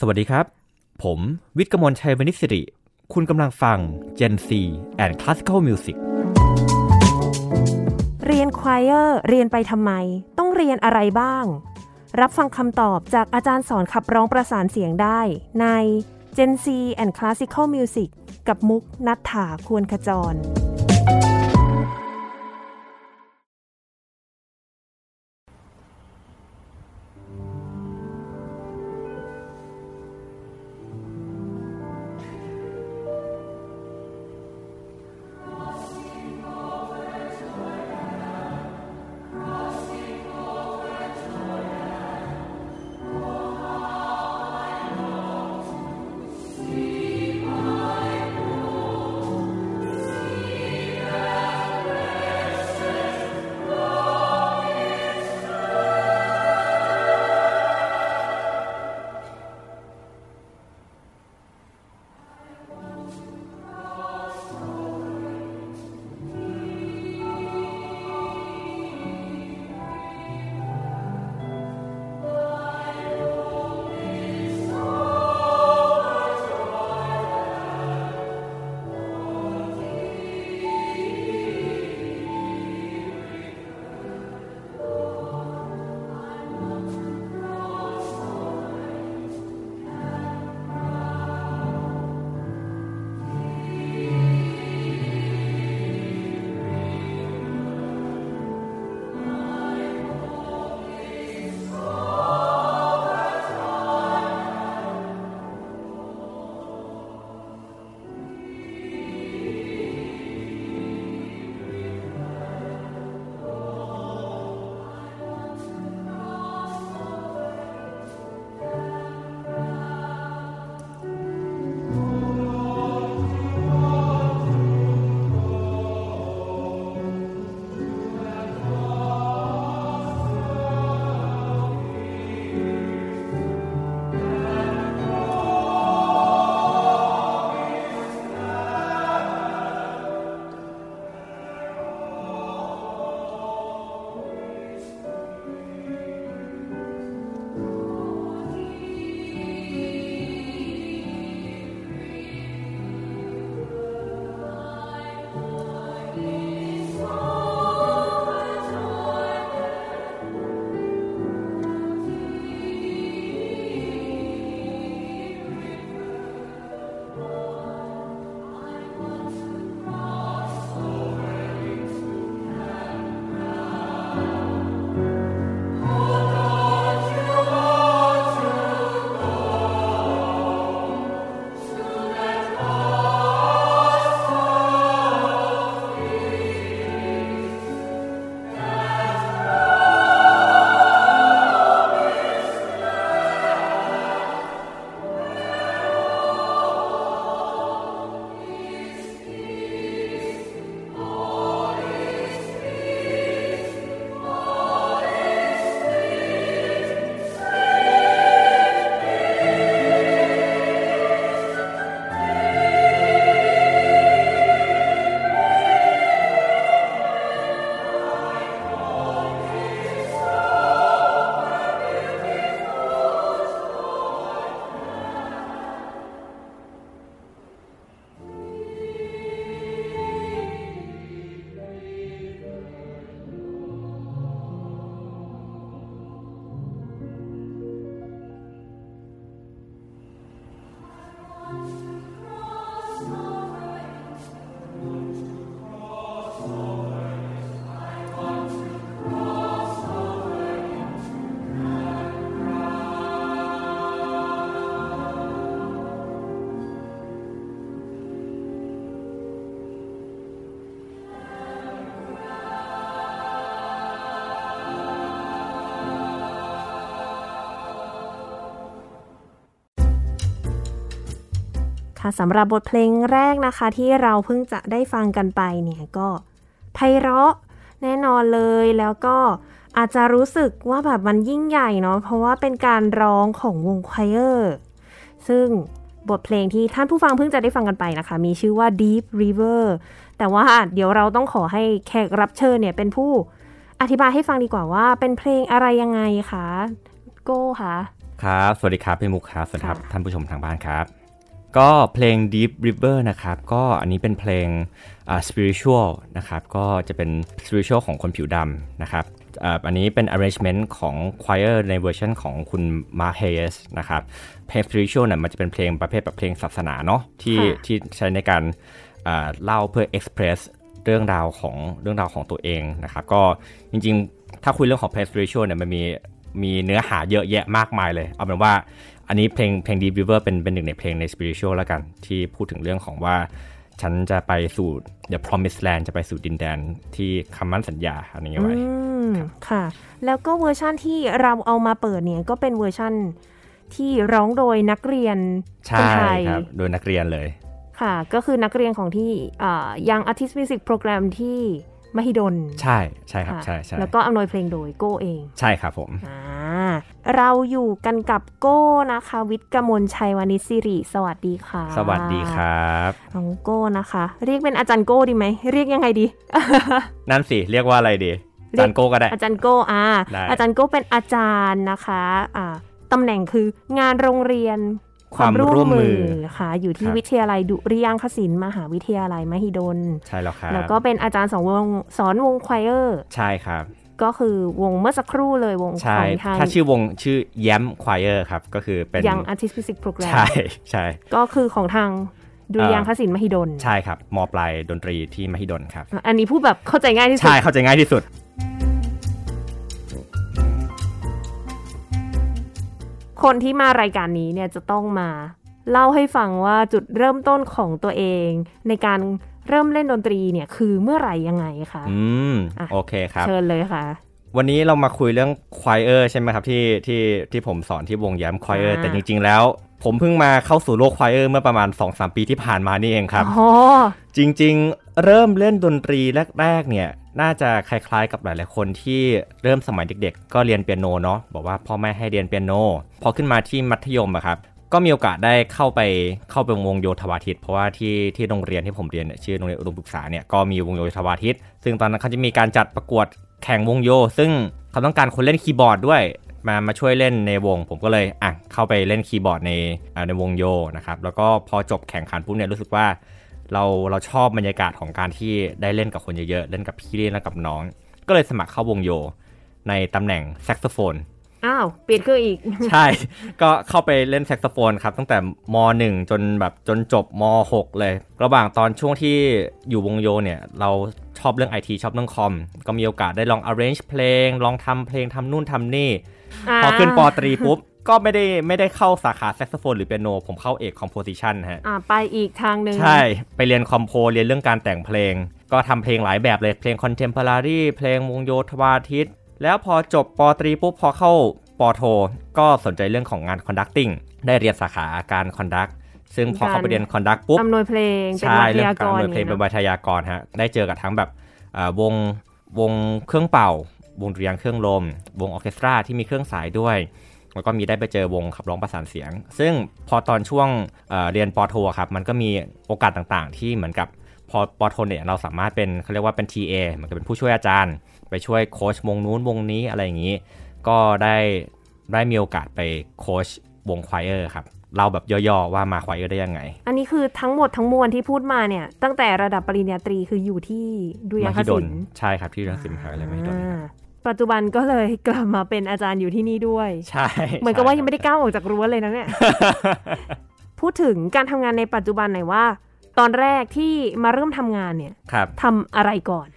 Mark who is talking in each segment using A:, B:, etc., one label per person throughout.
A: สวัสดีครับ ผมวิทย์กมลชัยวณิชสิริ คุณกำลังฟัง Gen C and Classical Music
B: เรียนควายเออร์เรียนไปทำไม ต้องเรียนอะไรบ้าง รับฟังคำตอบจากอาจารย์สอนขับร้องประสานเสียงได้ใน Gen C and Classical Music กับมุกนัฐถาควรขจร ค่ะสำหรับบทเพลงแรกนะคะที่เราเพิ่งจะได้ฟังกันไปเนี่ยก็ไพเราะแน่นอนเลยแล้วก็อาจจะรู้สึกว่าแบบมันยิ่งใหญ่เนาะเพราะว่าเป็นการร้องของวงควายเออร์ซึ่งบทเพลงที่ท่านผู้ฟังเพิ่งจะได้ฟังกันไปนะคะ มีชื่อว่า Deep River แต่ว่าเดี๋ยวเราต้องขอให้แขกรับเชิญเนี่ยเป็นผู้อธิบายให้ฟังดีกว่าว่า เป็นเพลงอะไรยังไงคะโก้คะ
A: ครับ สวัสดีครับพี่มุกครับสวัสดีครับ
B: ค่ะ
A: ท่านผู้ชมทางบ้านครับ ก็เพลง Deep River นะครับ ก็อันนี้เป็นเพลงอ่า spiritual นะครับ ก็จะเป็น spiritual ของคนผิวดำนะครับอ่าอันนี้เป็น arrangement ของ choir ในเวอร์ชันของคุณ Mark Hayes นะครับ เพลง spiritual เนี่ยมันจะเป็นเพลงประเภทแบบเพลงศาสนาเนาะที่
B: ค่ะ
A: ที่ใช้ในการอ่าเล่าเพื่อ express เรื่องราวของเรื่องราวของตัวเองนะครับ ก็จริงๆ ถ้าคุยเรื่องของเพลง spiritual เนี่ยมันมีมีเนื้อหาเยอะแยะมากมายเลย เอาเป็นว่า อันนี้เพลงเพลง Deep River เป็นเป็นหนึ่งในเพลงใน spiritual แล้วกัน ที่พูดถึงเรื่องของว่า ฉันจะไปสู่ the promised land จะไปสู่ดินแดนที่คำมั่นสัญญาอันนี้ไว้
B: อืมค่ะ แล้วก็เวอร์ชั่นที่เราเอามาเปิดเนี่ยก็เป็นเวอร์ชั่นที่ร้องโดยนักเรียน
A: ใช่ ค
B: นไทย
A: ครับ โดยนักเรียนเลย
B: ค่ะ ก็คือนักเรียนของที่Young Artists Music Program ที่ มหิดล
A: ใช่ใช่ครับ
B: ค่ะ
A: ใช่ใช่
B: แล้วก็อำนวยเพลงโดยโก้เอง
A: ใช่ครับผม
B: อ่าเราอยู่กันกับโก้นะคะ วิทย์กมลชัยวานิชสิริ สวัสดีค่ะ
A: สวัสดีครับ
B: น้องโก้นะคะ เรียกเป็นอาจารย์โก้ดีไหมเรียกยังไงดี
A: นั่นสิ เรียกว่าอะไรดี
B: เรียก
A: จารย์โก้ก็ได้
B: อาจารย์โก้อ่า
A: ได้
B: อาจารย์โก้เป็นอาจารย์นะคะอ่าตำแหน่งคืองานโรงเรียน
A: ความร่วมมือ
B: ค่ะ อยู่ที่
A: ครับ
B: วิทยาลัยดุริยางคศิลป์มหาวิทยาลัยมหิดล
A: ใช่แล้วครับ
B: แล้วก็เป็นอาจารย์สอนวงสอนวง choir
A: ใช่ครับ
B: ก็คือวงเมื่อสักครู่เลยใช่ วงของทาง
A: ถ้าชื่อวงชื่อ YAMP Choir ครับ ก็คือเป็น
B: Young Ar tists Music Program
A: ใช่ใช่
B: ก็คือของทางดุริยางคศิลป์มหิดล
A: ใช่ครับ มปลายดนตรีที่มหิดลครับ
B: อะอันนี้พูดแบบเข้าใจง่ายที่สุด
A: ใช่ เข้าใจง่ายที่สุด
B: คนที่มารายการนี้เนี่ยจะต้องมา เล่าให้ฟังว่าจุดเริ่มต้นของตัวเอง ในการเริ่มเล่นดนตรีเนี่ยคือเมื่อไหร่ยังไงคะ
A: อืม
B: อะ
A: โอเคครับ
B: เชิญเลยค่ะ
A: วันนี้เรามาคุยเรื่องควายเออร์ใช่ไหมครับที่ที่ที่ผมสอนที่วงแย้มควายเออร์
B: อ่า
A: แต่จริง ๆ แล้ว ผมเพิ่งมาเข้าสู่โลกควายเออร์เมื่อประมาณ 2-3 ปีที่ผ่านมานี่เองครับ
B: อ๋อ
A: จริงๆ เริ่มเล่นดนตรีแรกๆ เนี่ยน่าจะคล้ายๆกับหลายๆคนที่เริ่มสมัยเด็กๆ ก็เรียนเปียโนเนาะบอกว่าพ่อแม่ให้เรียนเปียโนพอขึ้นมาที่มัธยมอะครับก็มีโอกาสได้เข้าไปเข้าไปวงโยธวาทิต เพราะว่าที่ที่โรงเรียนที่ผมเรียนเนี่ยชื่อโรงเรียนอุดมศึกษาเนี่ยก็มีวงโยธวาทิต ซึ่งตอนนั้นเขาจะมีการจัดประกวดแข่งวงโย ซึ่งเขาต้องการคนเล่นคีย์บอร์ดด้วย มามาช่วยเล่นในวง ผมก็เลยอะเข้าไปเล่นคีย์บอร์ดในอ่าในวงโยนะครับแล้วก็พอจบแข่งขันปุ๊บเนี่ยรู้สึกว่าเราเราชอบบรรยากาศของการที่ได้เล่นกับคนเยอะๆ เล่นกับพี่เล่นกับน้อง ก็เลยสมัครเข้าวงโย ในตำแหน่งแซกโซโฟน
B: อ้าวเปลี่ยนเครื่องอีก
A: ใช่ ก็เข้าไปเล่นแซกโซโฟนครับ ตั้งแต่ม .1 จนแบบจนจบม .6 เลย ระหว่างตอนช่วงที่อยู่วงโยเนี่ย เราชอบเรื่องไอทีชอบเรื่องคอม ก็มีโอกาสได้ลอง arrange เพลง ลองทำเพลงทำนู่นทำนี่ พอขึ้นปอตรีปุ๊บก็ไม่ได้ไม่ได้เข้าสาขาแซกโซโฟนหรือเปียโน ผมเข้าเอก composition ฮะ
B: อ่าไปอีกทางหนึ่ง
A: ใช่ ไปเรียน compo เรียนเรื่องการแต่งเพลง ก็ทำเพลงหลายแบบเลยเพลง contemporary เพลงวงโยธวาทิต แล้วพอจบปอตรีปุ๊บพอเข้าปอโท ก็สนใจเรื่องของงาน conducting ได้เรียนสาขาการ conduct ซึ่งพอเข้าไปเรียน conduct ปุ๊บ
B: อำนวยเพลงเป็น
A: ใช่
B: วิท
A: เรื่อง
B: ยาก
A: การ
B: ร
A: เปิดเพลง
B: อ
A: เป็น
B: ย่าง
A: วิ
B: งี้ย
A: ทยากรฮะได้เจอกับทั้งแบบอ่าวงวงเครื่องเป่า วงดุริยางค์เครื่องลม วงออร์เคสตราที่มีเครื่องสายด้วย แล้วก็มีได้ไปเจอวงขับร้องประสานเสียง ซึ่งพอตอนช่วงเอ่อเรียนปอโทอะครับมันก็มีโอกาสต่างๆ ที่เหมือนกับพอปอโทเนี่ยเราสามารถเป็นเขาเรียกว่าเป็น TA เหมันก็เป็นผู้ช่วยอาจารย์ ไปช่วยโค้ชวงนู้นวงนี้อะไรอย่างนี้ ก็ได้ได้มีโอกาสไปโค้ชวงควายเออร์ครับเล่าแบบย่อๆว่ามาควายเออร์ได้ยังไง
B: อันนี้คือทั้งหมดทั้งมวลที่พูดมาเนี่ย ตั้งแต่ระดับปริญญาตรีคืออยู่ที่ดุริยางค
A: มหิด
B: ศิ
A: ล
B: ลป์
A: ใช่ครับที่รังสิตมหาวิทยาลัยมหิดล
B: อ่า ปัจจุบันก็เลยกลับมาเป็นอาจารย์อยู่ที่นี่ด้วย
A: ใช่
B: เหมือนกับว่ายังไม่ได้ก้าวออกจากรั้วเลยนะเนี่ย พูดถึงการทำงานในปัจจุบันหน่อยว่า ตอนแรกที่มาเริ่มทำงานเนี่ย
A: ครับ
B: ทำอะไรก่อน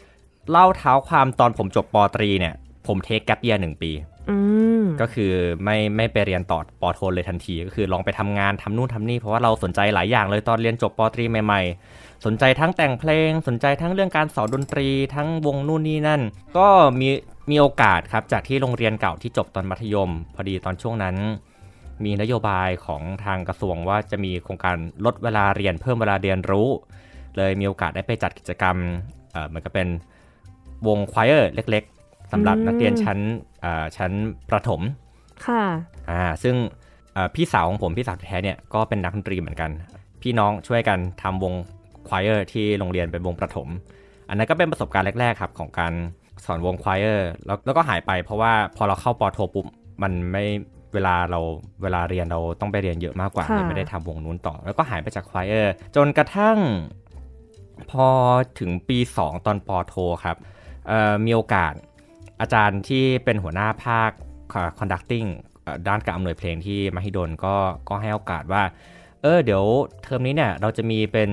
A: เล่าเท้าความตอนผมจบปอตรีเนี่ย ผมเทคแกปเยียหนึ่งปี
B: อืม
A: ก็คือไม่ไม่ไปเรียนต่อปอโทเลยทันที ก็คือลองไปทำงานทำนู่นทำนี่เพราะว่าเราสนใจหลายอย่างเลยตอนเรียนจบปอตรีใหม่ๆ สนใจทั้งแต่งเพลง สนใจทั้งเรื่องการสอนดนตรี ทั้งวงนู่นนี่นั่น ก็มี มีโอกาสครับจากที่โรงเรียนเก่าที่จบตอนมัธยม พอดีตอนช่วงนั้น มีนโยบายของทางกระทรวงว่าจะมีโครงการลดเวลาเรียนเพิ่มเวลาเรียนรู้ เลยมีโอกาสได้ไปจัดกิจกรรมเอ่อเหมันก็เป็นวงควายเออร์เล็กๆสำหรับ
B: อืม
A: นักเรียนชั้นเอ่อชั้นประถม
B: ค่ะ
A: อ่าซึ่งเอ่อพี่สาวของผมพี่สาวแท้ๆเนี่ยก็เป็นนักดนตรีเหมือนกัน พี่น้องช่วยกันทำวง choir ที่โรงเรียนเป็นวงประถม อันนั้นก็เป็นประสบการณ์แรกๆครับของการ สอนวง choir แล้วแล้วก็หายไปเพราะว่าพอเราเข้าปอโทปุ๊บมันไม่เวลาเราเวลาเรียนเราต้องไปเรียนเยอะมากกว่าเลยไม่ได้ทำวงนู้นต่อ แล้วก็หายไปจาก choir จนกระทั่งพอถึงปี 2 ตอนปอโทครับมีโอกาสอาจารย์ที่เป็นหัวหน้าภาค conducting ด้านการอำนวยเพลงที่มหิดลก็ก็ให้โอกาสว่า เออเดี๋ยวเทอมนี้เนี่ยเราจะมีเป็น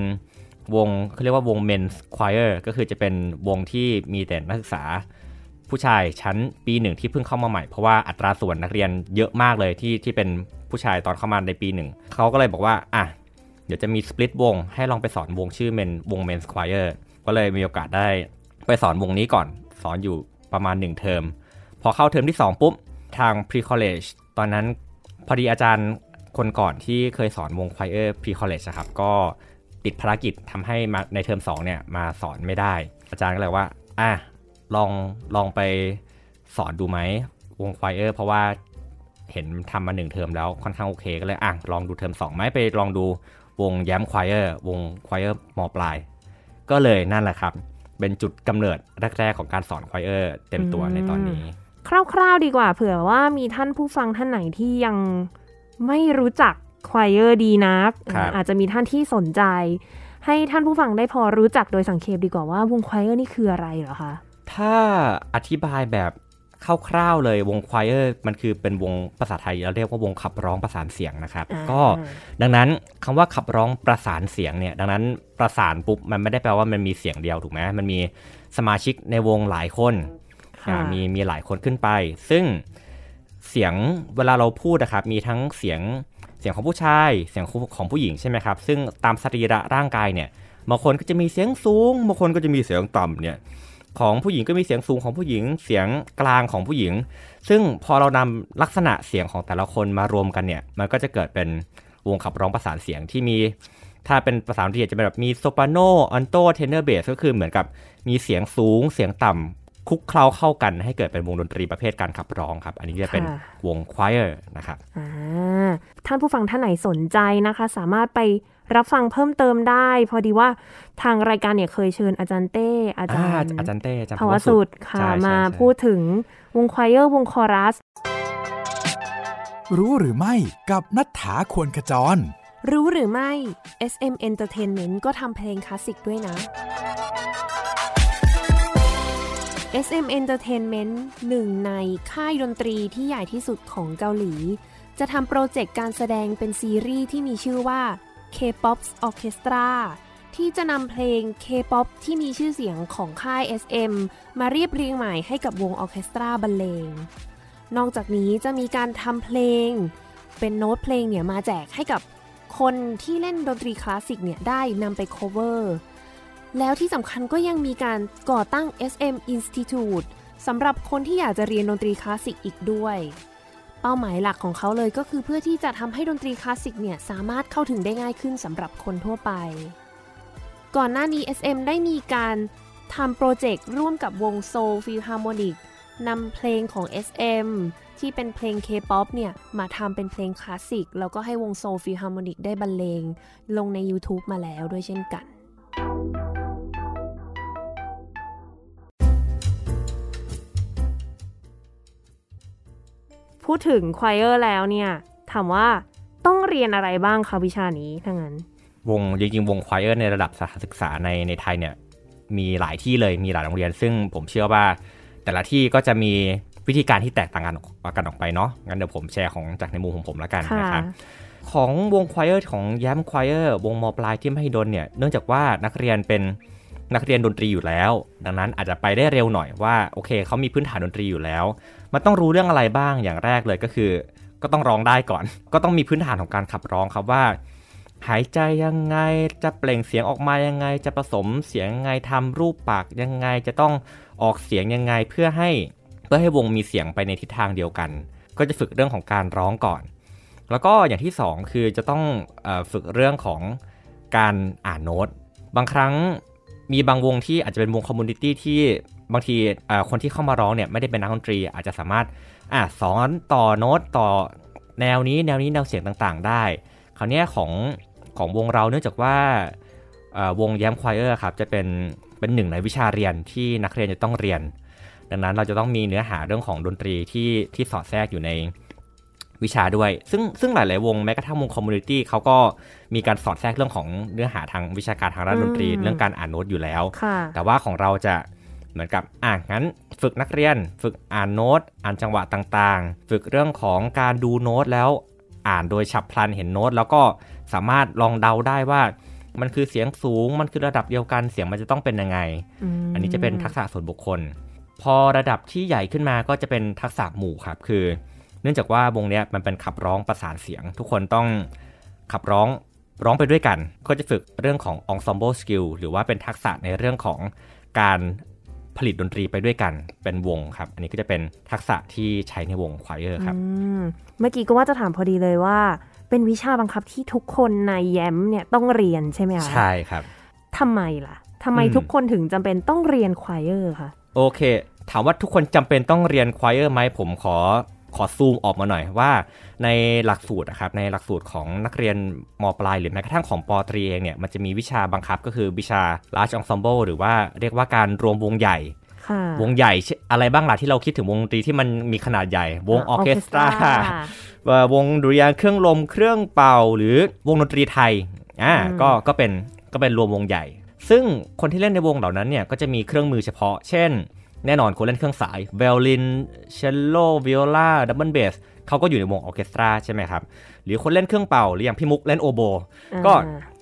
A: วงเขาเรียกว่าวง men's choir ก็คือจะเป็นวงที่มีแต่นักศึกษา ผู้ชายชั้นปีหนึ่งที่เพิ่งเข้ามาใหม่ เพราะว่าอัตราส่วนนักเรียนเยอะมากเลยที่ที่เป็นผู้ชายตอนเข้ามาในปีหนึ่งเขาก็เลยบอกว่าอะเดี๋ยวจะมีสปลิตวงให้ลองไปสอนวงชื่อเมนวง men's choir ก็เลยมีโอกาสได้ไปสอนวงนี้ก่อน สอนอยู่ประมาณ 1 เทอม พอเข้าเทอมที่ 2 ปุ๊บ ทาง pre college ตอนนั้นพอดีอาจารย์คนก่อนที่เคยสอนวง choir pre college นะครับ ก็ ติดภารกิจทำให้มาในเทอม2เนี่ยมาสอนไม่ได้ อาจารย์ก็เลยว่าอะลองลองไปสอนดูไหมวง choir เพราะว่าเห็นทำมาหนึ่งเทอมแล้วค่อนข้างโอเคก็เลยอะลองดูเทอม2ไหมไปลองดูวง YAMP choir วง choir มปลาย ก็เลยนั่นแหละครับ เป็นจุดกำเนิดแรกๆของการสอน choir เต็มตัวในตอนนี้
B: คร่าวๆดีกว่า เผื่อว่ามีท่านผู้ฟังท่านไหนที่ยังไม่รู้จัก choir ดีนัก อาจจะมีท่านที่สนใจ ให้ท่านผู้ฟังได้พอรู้จักโดยสังเขปดีกว่าว่าวง choir นี่คืออะไรเหรอคะ
A: ถ้าอธิบายแบบคร่าวๆเลยวง choir มันคือเป็นวงภาษาไทยเราเรียกว่าวงขับร้องประสานเสียงนะครับ ก็ดังนั้นคำว่าขับร้องประสานเสียงเนี่ยดังนั้นประสานปุ๊บมันไม่ได้แปลว่ามันมีเสียงเดียวถูกไหมมันมีสมาชิกในวงหลายคนมีมีหลายคนขึ้นไป ซึ่งเสียงเวลาเราพูดนะครับมีทั้งเสียงเสียงของผู้ชาย เสียงของผู้หญิงใช่ไหมครับ ซึ่งตามสรีระร่างกายเนี่ย บางคนก็จะมีเสียงสูง บางคนก็จะมีเสียงต่ำเนี่ย ของผู้หญิงก็มีเสียงสูงของผู้หญิง เสียงกลางของผู้หญิง ซึ่งพอเรานำลักษณะเสียงของแต่ละคนมารวมกันเนี่ย มันก็จะเกิดเป็นวงขับร้องประสานเสียงที่มี ถ้าเป็นภาษาอังกฤษจะเป็นแบบมีโซปราโน อัลโต เทนเนอร์เบส ก็คือเหมือนกับมีเสียงสูง เสียงต่ำ คลุกเคล้าเข้ากันให้เกิดเป็นวงดนตรีประเภทการขับร้องครับ อันนี้จะเป็นวง choir นะครับ
B: ท่านผู้ฟังท่านไหนสนใจนะคะ สามารถไปรับฟังเพิ่มเติมได้ พอดีว่าทางรายการเนี่ยเคยเชิญอาจารย์เต้อาจารย์
A: อาจารย์เต้
B: ภาวสุดค่ะมาพูดถึงวงควายเออร์วงคอรัส
C: รู้หรือไม่กับนัฐธาควรขจร
B: รู้หรือไม่ SM Entertainment ก็ทำเพลงคลาสสิกด้วยนะ SM Entertainment หนึ่งในค่ายดนตรีที่ใหญ่ที่สุดของเกาหลี จะทำโปรเจกต์การแสดงเป็นซีรีส์ที่มีชื่อว่า K-POP Orchestra ที่จะนำเพลง K-POP ที่มีชื่อเสียงของค่าย SM มาเรียบเรียงใหม่ให้กับวงออเคสตราบรรเลง นอกจากนี้จะมีการทำเพลง เป็นโน้ตเพลงเนี่ยมาแจกให้กับคนที่เล่นดนตรีคลาสสิกเนี่ยได้นำไป cover แล้วที่สำคัญก็ยังมีการก่อตั้ง SM Institute สำหรับคนที่อยากจะเรียนดนตรีคลาสสิกอีกด้วย เป้าหมายหลักของเขาเลยก็คือเพื่อที่จะทำให้ดนตรีคลาสสิกเนี่ยสามารถเข้าถึงได้ง่ายขึ้นสำหรับคนทั่วไป ก่อนหน้านี้ SM ได้มีการทำโปรเจกต์ร่วมกับวง Soul Philharmonic นำเพลงของ SM ที่เป็นเพลง K-POP เนี่ย มาทำเป็นเพลงคลาสสิก แล้วก็ให้วง Soul Philharmonic ได้บรรเลง ลงใน YouTube มาแล้วด้วยเช่นกัน พูดถึง choir แล้วเนี่ย ถามว่าต้องเรียนอะไรบ้างคะวิชานี้ทั้งนั้น
A: วงจริงๆวง choir ในระดับสถานศึกษาในในไทยเนี่ย มีหลายที่เลยมีหลายโรงเรียน ซึ่งผมเชื่อว่า แต่ละที่ก็จะมีวิธีการที่แตกต่างกันกันออกไปเนาะงั้นเดี๋ยวผมแชร์ของจากในมุมของผมแล้วกันนะครับของวง choir ของ YAMP Choir วงมอปลายที่ไม่ให้ดนเนี่ยเนื่องจากว่านักเรียนเป็น นักเรียนดนตรีอยู่แล้ว ดังนั้นอาจจะไปได้เร็วหน่อยว่าโอเคเขามีพื้นฐานดนตรีอยู่แล้ว มันต้องรู้เรื่องอะไรบ้างอย่างแรกเลยก็คือ ก็ต้องร้องได้ก่อน ก็ต้องมีพื้นฐานของการขับร้องครับว่า หายใจยังไงจะเปล่งเสียงออกมายังไง จะผสมเสียงยังไงทำรูปปากยังไงจะต้องออกเสียงยังไงเพื่อให้เพื่อให้วงมีเสียงไปในทิศทางเดียวกัน ก็จะฝึกเรื่องของการร้องก่อน แล้วก็อย่างที่ 2 คือจะต้องอฝึกเรื่องของการอ่านโน้ต บางครั้ง มีบางวงที่อาจจะเป็นวงคอมมูนิตี้ที่บางทีคนที่เข้ามาร้องเนี่ยไม่ได้เป็นนักดนตรี อาจจะสามารถอ่สอนต่อโน้ตต่อแนวนี้แนวนี้แนวเสียงต่างๆ ได้ คราวนี้ของของวงเราเนื่องจากว่าวง YAMP Choir ครับจะเป็นเป็นหนึ่งในวิชาเรียนที่นักเรียนจะต้องเรียน ดังนั้นเราจะต้องมีเนื้อหาเรื่องของดนตรีที่ที่สอดแทรกอยู่ใน วิชาด้วย ซึ่งซึ่งหลาย ๆ วงแม้กระทั่งวง community เขาก็มีการสอดแทรกเรื่องของเนื้อหาทางวิชาการทางด้านดนตรีเรื่องการอ่านโน้ตอยู่แล้ว แต่ว่าของเราจะเหมือนกับอ่างั้นฝึกนักเรียน ฝึกอ่านโน้ต อ่านจังหวะต่าง ๆ ฝึกเรื่องของการดูโน้ตแล้วอ่านโดยฉับพลันเห็นโน้ต แล้วก็สามารถลองเดาได้ว่ามันคือเสียงสูง มันคือระดับเดียวกัน เสียงมันจะต้องเป็นยังไง อันนี้จะเป็นทักษะส่วนบุคคล พอระดับที่ใหญ่ขึ้นมาก็จะเป็นทักษะหมู่ครับ คือเนื่องจากว่าวงนี้มันเป็นขับร้องประสานเสียง ทุกคนต้องขับร้องร้องไปด้วยกันก็จะฝึกเรื่องของ ensemble skill หรือว่าเป็นทักษะในเรื่องของการผลิตดนตรีไปด้วยกันเป็นวงครับ อันนี้ก็จะเป็นทักษะที่ใช้ในวงควายเออร์ครับ
B: เมื่อกี้ก็ว่าจะถามพอดีเลยว่า เป็นวิชาบังคับที่ทุกคนในแยมเนี่ยต้องเรียนใช่ไหมคะ
A: ใช่ครับ
B: ทำไมล่ะทำไมทุกคนถึงจำเป็นต้องเรียนควายเออร์คะ
A: โอเค ถามว่าทุกคนจำเป็นต้องเรียนควายเออร์ไหมผมขอ ขอซูมออกมาหน่อยว่า ในหลักสูตรนะครับในหลักสูตรของนักเรียนมปลายหรือแม้กระทั่งของปตรีเองเนี่ยมันจะมีวิชาบังคับก็คือวิชา large ensemble หรือว่าเรียกว่าการรวมวงใหญ่วงใหญ่อะไรบ้างล่ะที่เราคิดถึงวงดนตรีที่มันมีขนาดใหญ่ วงออเคสตราวงดุริยางเครื่องลมเครื่องเป่า หรือวงดนตรีไทยอ่าก็ก็เป็นก็เป็นรวมวงใหญ่ ซึ่งคนที่เล่นในวงเหล่านั้นเนี่ยก็จะมีเครื่องมือเฉพาะ เช่น แน่นอนคนเล่นเครื่องสายเวลลินเชลโลวิโอลาดับเบิลเบสเขาก็อยู่ในวงออเคสตราใช่ไหมครับ หรือคนเล่นเครื่องเป่า หรืออย่างพี่มุกเล่นโอโบ ก็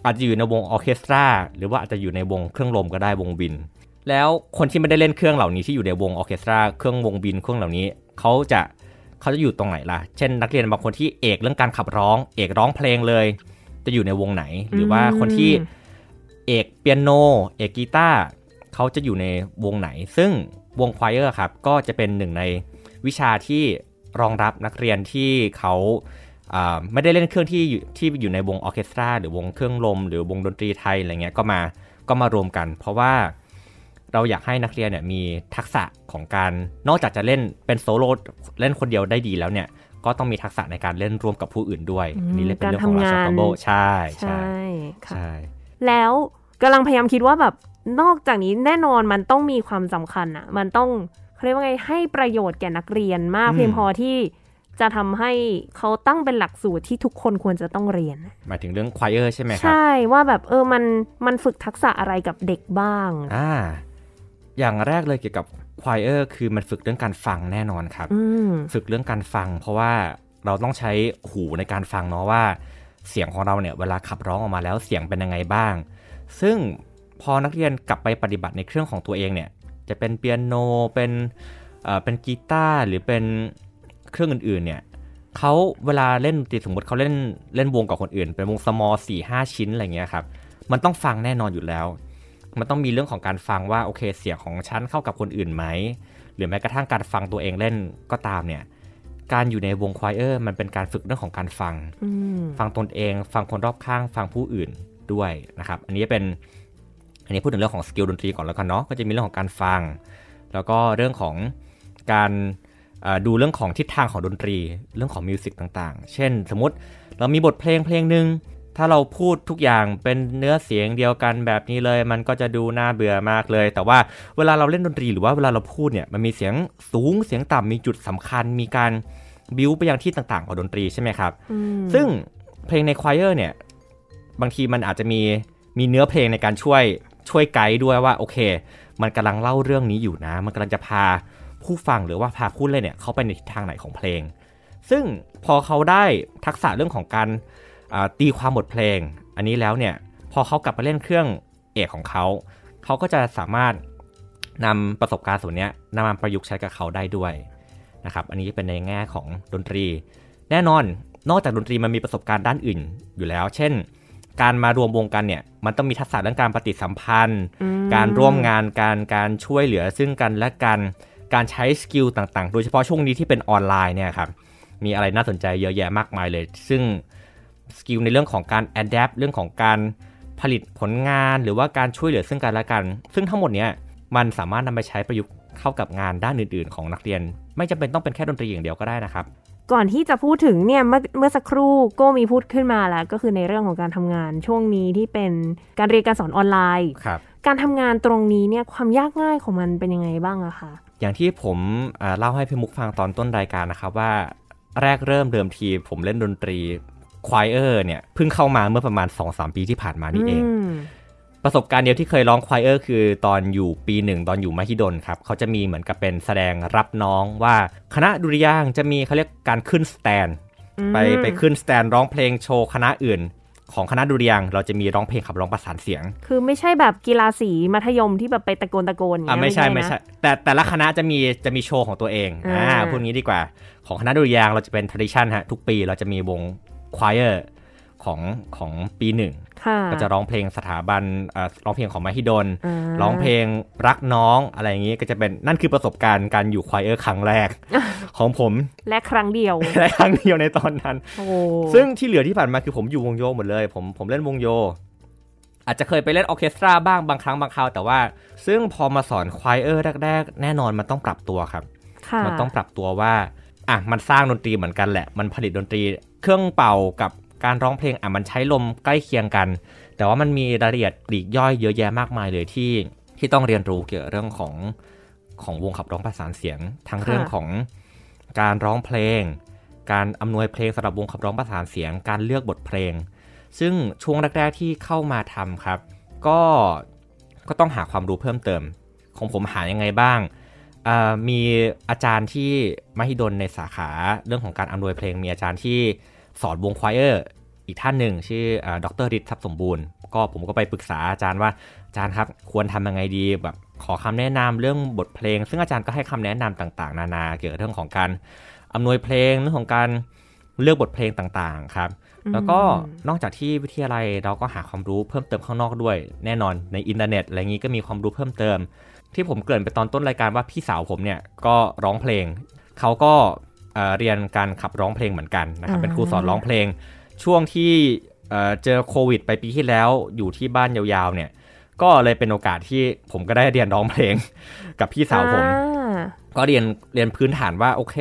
A: อาจจะอยู่ในวงออเคสตราหรือว่าอาจจะอยู่ในวงเครื่องลมก็ได้วงบิน แล้วคนที่ไม่ได้เล่นเครื่องเหล่านี้ที่อยู่ในวงออเคสตราเครื่องวงบินเครื่องเหล่านี้เขาจะเขาจะอยู่ตรงไหนล่ะ เช่น นักเรียนบางคนที่เอกเรื่องการขับร้อง เอกร้องเพลงเลย จะอยู่ในวงไหน หรือว่าคนที่เอกเปียโน เอกกีตาร์เขาจะอยู่ในวงไหน ซึ่ง วง choir ครับก็จะเป็นหนึ่งในวิชาที่รองรับนักเรียนที่เขาไม่ได้เล่นเครื่องที่ที่อยู่ในวงออเคสตราหรือวงเครื่องลม หรือวงดนตรีไทยอะไรเงี้ยก็มาก็มารวมกัน เพราะว่าเราอยากให้นักเรียนเนี่ยมีทักษะของการนอกจากจะเล่นเป็นโซโล่เล่นคนเดียวได้ดีแล้วเนี่ยก็ต้องมีทักษะในการเล่นร่วมกับผู้อื่นด้วย
B: นี่
A: เลย
B: เป็นเรื่องของ
A: large combo ใช่
B: ใช่ใช่แล้วกำลังพยายามคิดว่าแบบ นอกจากนี้แน่นอนมันต้องมีความสำคัญอะมันต้องเขาเรียกว่าไงให้ประโยชน์แก่นักเรียนมากเพียงพอที่จะทำให้เขาตั้งเป็นหลักสูตรที่ทุกคนควรจะต้องเรียน
A: หมายถึงเรื่องควายเออร์ใช่ไหมครับ
B: ใช่ว่าแบบเออมันมันฝึกทักษะอะไรกับเด็กบ้าง
A: อ่าอย่างแรกเลยเกี่ยวกับควายเออร์คือมันฝึกเรื่องการฟังแน่นอนครับ ฝึกเรื่องการฟัง เพราะว่าเราต้องใช้หูในการฟังเนาะว่า เสียงของเราเนี่ยเวลาขับร้องออกมาแล้วเสียงเป็นยังไงบ้าง ซึ่ง พอนักเรียนกลับไปปฏิบัติในเครื่องของตัวเองเนี่ย จะเป็นเปียโน เป็นเอ่อเป็นกีตาร์หรือเป็นเครื่องอื่นๆเนี่ยเขาเวลาเล่นดนตรีสมมติเขาเล่นเล่นวงกับคนอื่น เป็นวงสมอลสี่ห้าชิ้นอะไรเงี้ยครับ มันต้องฟังแน่นอนอยู่แล้ว มันต้องมีเรื่องของการฟังว่าโอเคเสียงของฉันเข้ากับคนอื่นไหม หรือแม้กระทั่งการฟังตัวเองเล่นก็ตามเนี่ย การอยู่ในวง choir มันเป็นการฝึกเรื่องของการฟัง ฟังตนเอง ฟังคนรอบข้าง ฟังผู้อื่นด้วยนะครับ อันนี้เป็น อันนี้พูดถึงเรื่องของ skill ดนตรีก่อนแล้วกันเนาะก็จะมีเรื่องของการฟัง แล้วก็เรื่องของการดูเรื่องของทิศทางของดนตรี เรื่องของ music ต่างๆ เช่น สมมติเรามีบทเพลงเพลงหนึ่งถ้าเราพูดทุกอย่างเป็นเนื้อเสียงเดียวกันแบบนี้เลย มันก็จะดูน่าเบื่อมากเลย แต่ว่าเวลาเราเล่นดนตรีหรือว่าเวลาเราพูดเนี่ยมันมีเสียงสูงเสียงต่ำมีจุดสำคัญ มีการบิวไปยังที่ต่างๆของดนตรีใช่ไหมครับ ซึ่งเพลงในควายเออร์เนี่ยบางทีมันอาจจะมีมีเนื้อเพลงในการช่วย ช่วยไกด์ด้วยว่าโอเค มันกำลังเล่าเรื่องนี้อยู่นะ มันกำลังจะพาผู้ฟังหรือว่าพาผู้เล่นเนี่ยเขาไปในทิศทางไหนของเพลง ซึ่งพอเขาได้ทักษะเรื่องของการตีความบทเพลง อันนี้แล้วเนี่ยพอเขากลับมาเล่นเครื่องเอกของเขาเขาก็จะสามารถนำประสบการณ์ส่วนนี้นำมาประยุกต์ใช้กับเขาได้ด้วยนะครับอันนี้เป็นในแง่ของดนตรี แน่นอนนอกจากดนตรีมันมีประสบการณ์ด้านอื่นอยู่แล้ว เช่น การมารวมวงกันเนี่ยมันต้องมีทักษะเรื่องการปฏิสัมพันธ์ การร่วมงานการการช่วยเหลือซึ่งกันและกันการใช้สกิลต่างๆ โดยเฉพาะช่วงนี้ที่เป็นออนไลน์เนี่ยครับมีอะไรน่าสนใจเยอะแยะมากมายเลย ซึ่ง skill ในเรื่องของการ adapt เรื่องของการผลิตผลงานหรือว่าการช่วยเหลือซึ่งกันและกัน ซึ่งทั้งหมดนี้มันสามารถนำไปใช้ประยุกต์เข้ากับงานด้านอื่นๆ ของนักเรียน ไม่จำเป็นต้องเป็นแค่ดนตรีอย่างเดียวก็ได้นะครับ
B: ก่อนที่จะพูดถึงเนี่ยเมื่อเมื่อสักครู่ก็มีพูดขึ้นมาแล้ว ก็คือในเรื่องของการทำงานช่วงนี้ที่เป็นการเรียนการสอนออนไลน์
A: ครับ
B: การทำงานตรงนี้เนี่ยความยากง่ายของมันเป็นยังไงบ้างอะคะ
A: อย่างที่ผมเล่าให้พี่มุกฟังตอนต้นรายการนะครับว่าแรกเริ่มเดิมทีผมเล่นดนตรี choir เนี่ยเพิ่งเข้ามาเมื่อประมาณ 2-3 ปีที่ผ่านมานี่เอง
B: ม
A: ประสบการณ์เดียวที่เคยร้อง choir คือตอนอยู่ปีหนึ่งตอนอยู่มหิดลครับเขาจะมีเหมือนกับเป็นแสดงรับน้องว่าคณะดุริยางค์จะมีเขาเรียกการขึ้น stand ไปไปขึ้น stand ร้องเพลงโชว์คณะอื่น ของคณะดุริยางค์เราจะมีร้องเพลงขับร้องประสานเสียง
B: คือไม่ใใช่แบบกีฬาสีมัธยมที่แบบไปตะโกนตะโกนอย่าง
A: อ่า
B: เงี้ย
A: ไม่ใช่
B: นะ
A: ไม่ใช่ แต่แต่ละคณะจะมีจะมีโชว์ของตัวเอง
B: อ่า
A: อ่าพูดงี้ดีกว่าของคณะดุริยางค์เราจะเป็น tradition ฮะทุกปีเราจะมีวงควายเออร์ ของของปีหนึ่ง
B: ค่ะ
A: ก็จะร้องเพลงสถาบันอ่าร้องเพลงของมหิดลาร้องเพลงรักน้องอะไรอย่างนี้ก็จะเป็นนั่นคือประสบการณ์การอยู่ควายเออร์ครั้งแรก ของผม
B: และครั้งเดียว
A: และครั้งเดียวในตอนนั้น
B: โอ้
A: ซึ่งที่เหลือที่ผ่านมาคือผมอยู่วงโยหมดเลย ผมผมเล่นวงโย อาจจะเคยไปเล่นออร์เคสตราบ้างบางครั้งบางคราวแต่ว่า ซึ่งพอมาสอน choir แรกๆ แน่นอนมันต้องปรับตัวครับ
B: ค่ะ
A: มันต้องปรับตัวว่าอะมันสร้างดนตรีเหมือนกันแหละ มันผลิตดนตรีเครื่องเป่ากับ การร้องเพลงอะมันใช้ลมใกล้เคียงกัน แต่ว่ามันมีรายละเอียดปลีกย่อยเยอะแยะมากมายเลยที่ที่ต้องเรียนรู้เกี่ยวกับเรื่องของของวงขับร้องประสานเสียง ทั้งเรื่องของการร้องเพลง การอำนวยเพลงสำหรับวงขับร้องประสานเสียง การเลือกบทเพลง ซึ่งช่วงแรกๆที่เข้ามาทำครับ ก็ก็ต้องหาความรู้เพิ่มเติม ของผมหายังไงบ้างมีอาจารย์ที่มหิดลในสาขาเรื่องของการอำนวยเพลง มีอาจารย์ที่ สอนวงควายเออร์อีกท่านหนึ่งชื่ออาดรฤทธิ์ทรัพย์สมบูรณ์ ก็ผมก็ไปปรึกษาอาจารย์ว่าอาจารย์ครับควรทำยังไงดีแบบขอคำแนะนำเรื่องบทเพลง ซึ่งอาจารย์ก็ให้คำแนะนำต่างๆ นานาเกี่ยวกับเรื่องของการอำนวยเพลงเรื่องของการเลือกบทเพลงต่างๆครับ แล้วก็นอกจากที่วิทยาลัยเราก็หาความรู้เพิ่มเติมข้างนอกด้วย แน่นอนในอินเทอร์เน็ตอะไรอย่างนี้ก็มีความรู้เพิ่มเติม ที่ผมเกริ่นไปตอนต้นรายการว่าพี่สาวผมเนี่ยก็ร้องเพลงเขาก็ เอ่อเรียนการขับร้องเพลงเหมือนกันนะครับ
B: อ่า
A: เป็นครูสอนร้องเพลง ช่วงที่เอ่อเจอโควิด ไปปีที่แล้วอยู่ที่บ้านยาวๆเนี่ย ก็เลยเป็นโอกาสที่ผมก็ได้เรียนร้องเพลงกับพี่สาวผม
B: อ่า
A: ก็เรียนเรียนพื้นฐานว่าโอเค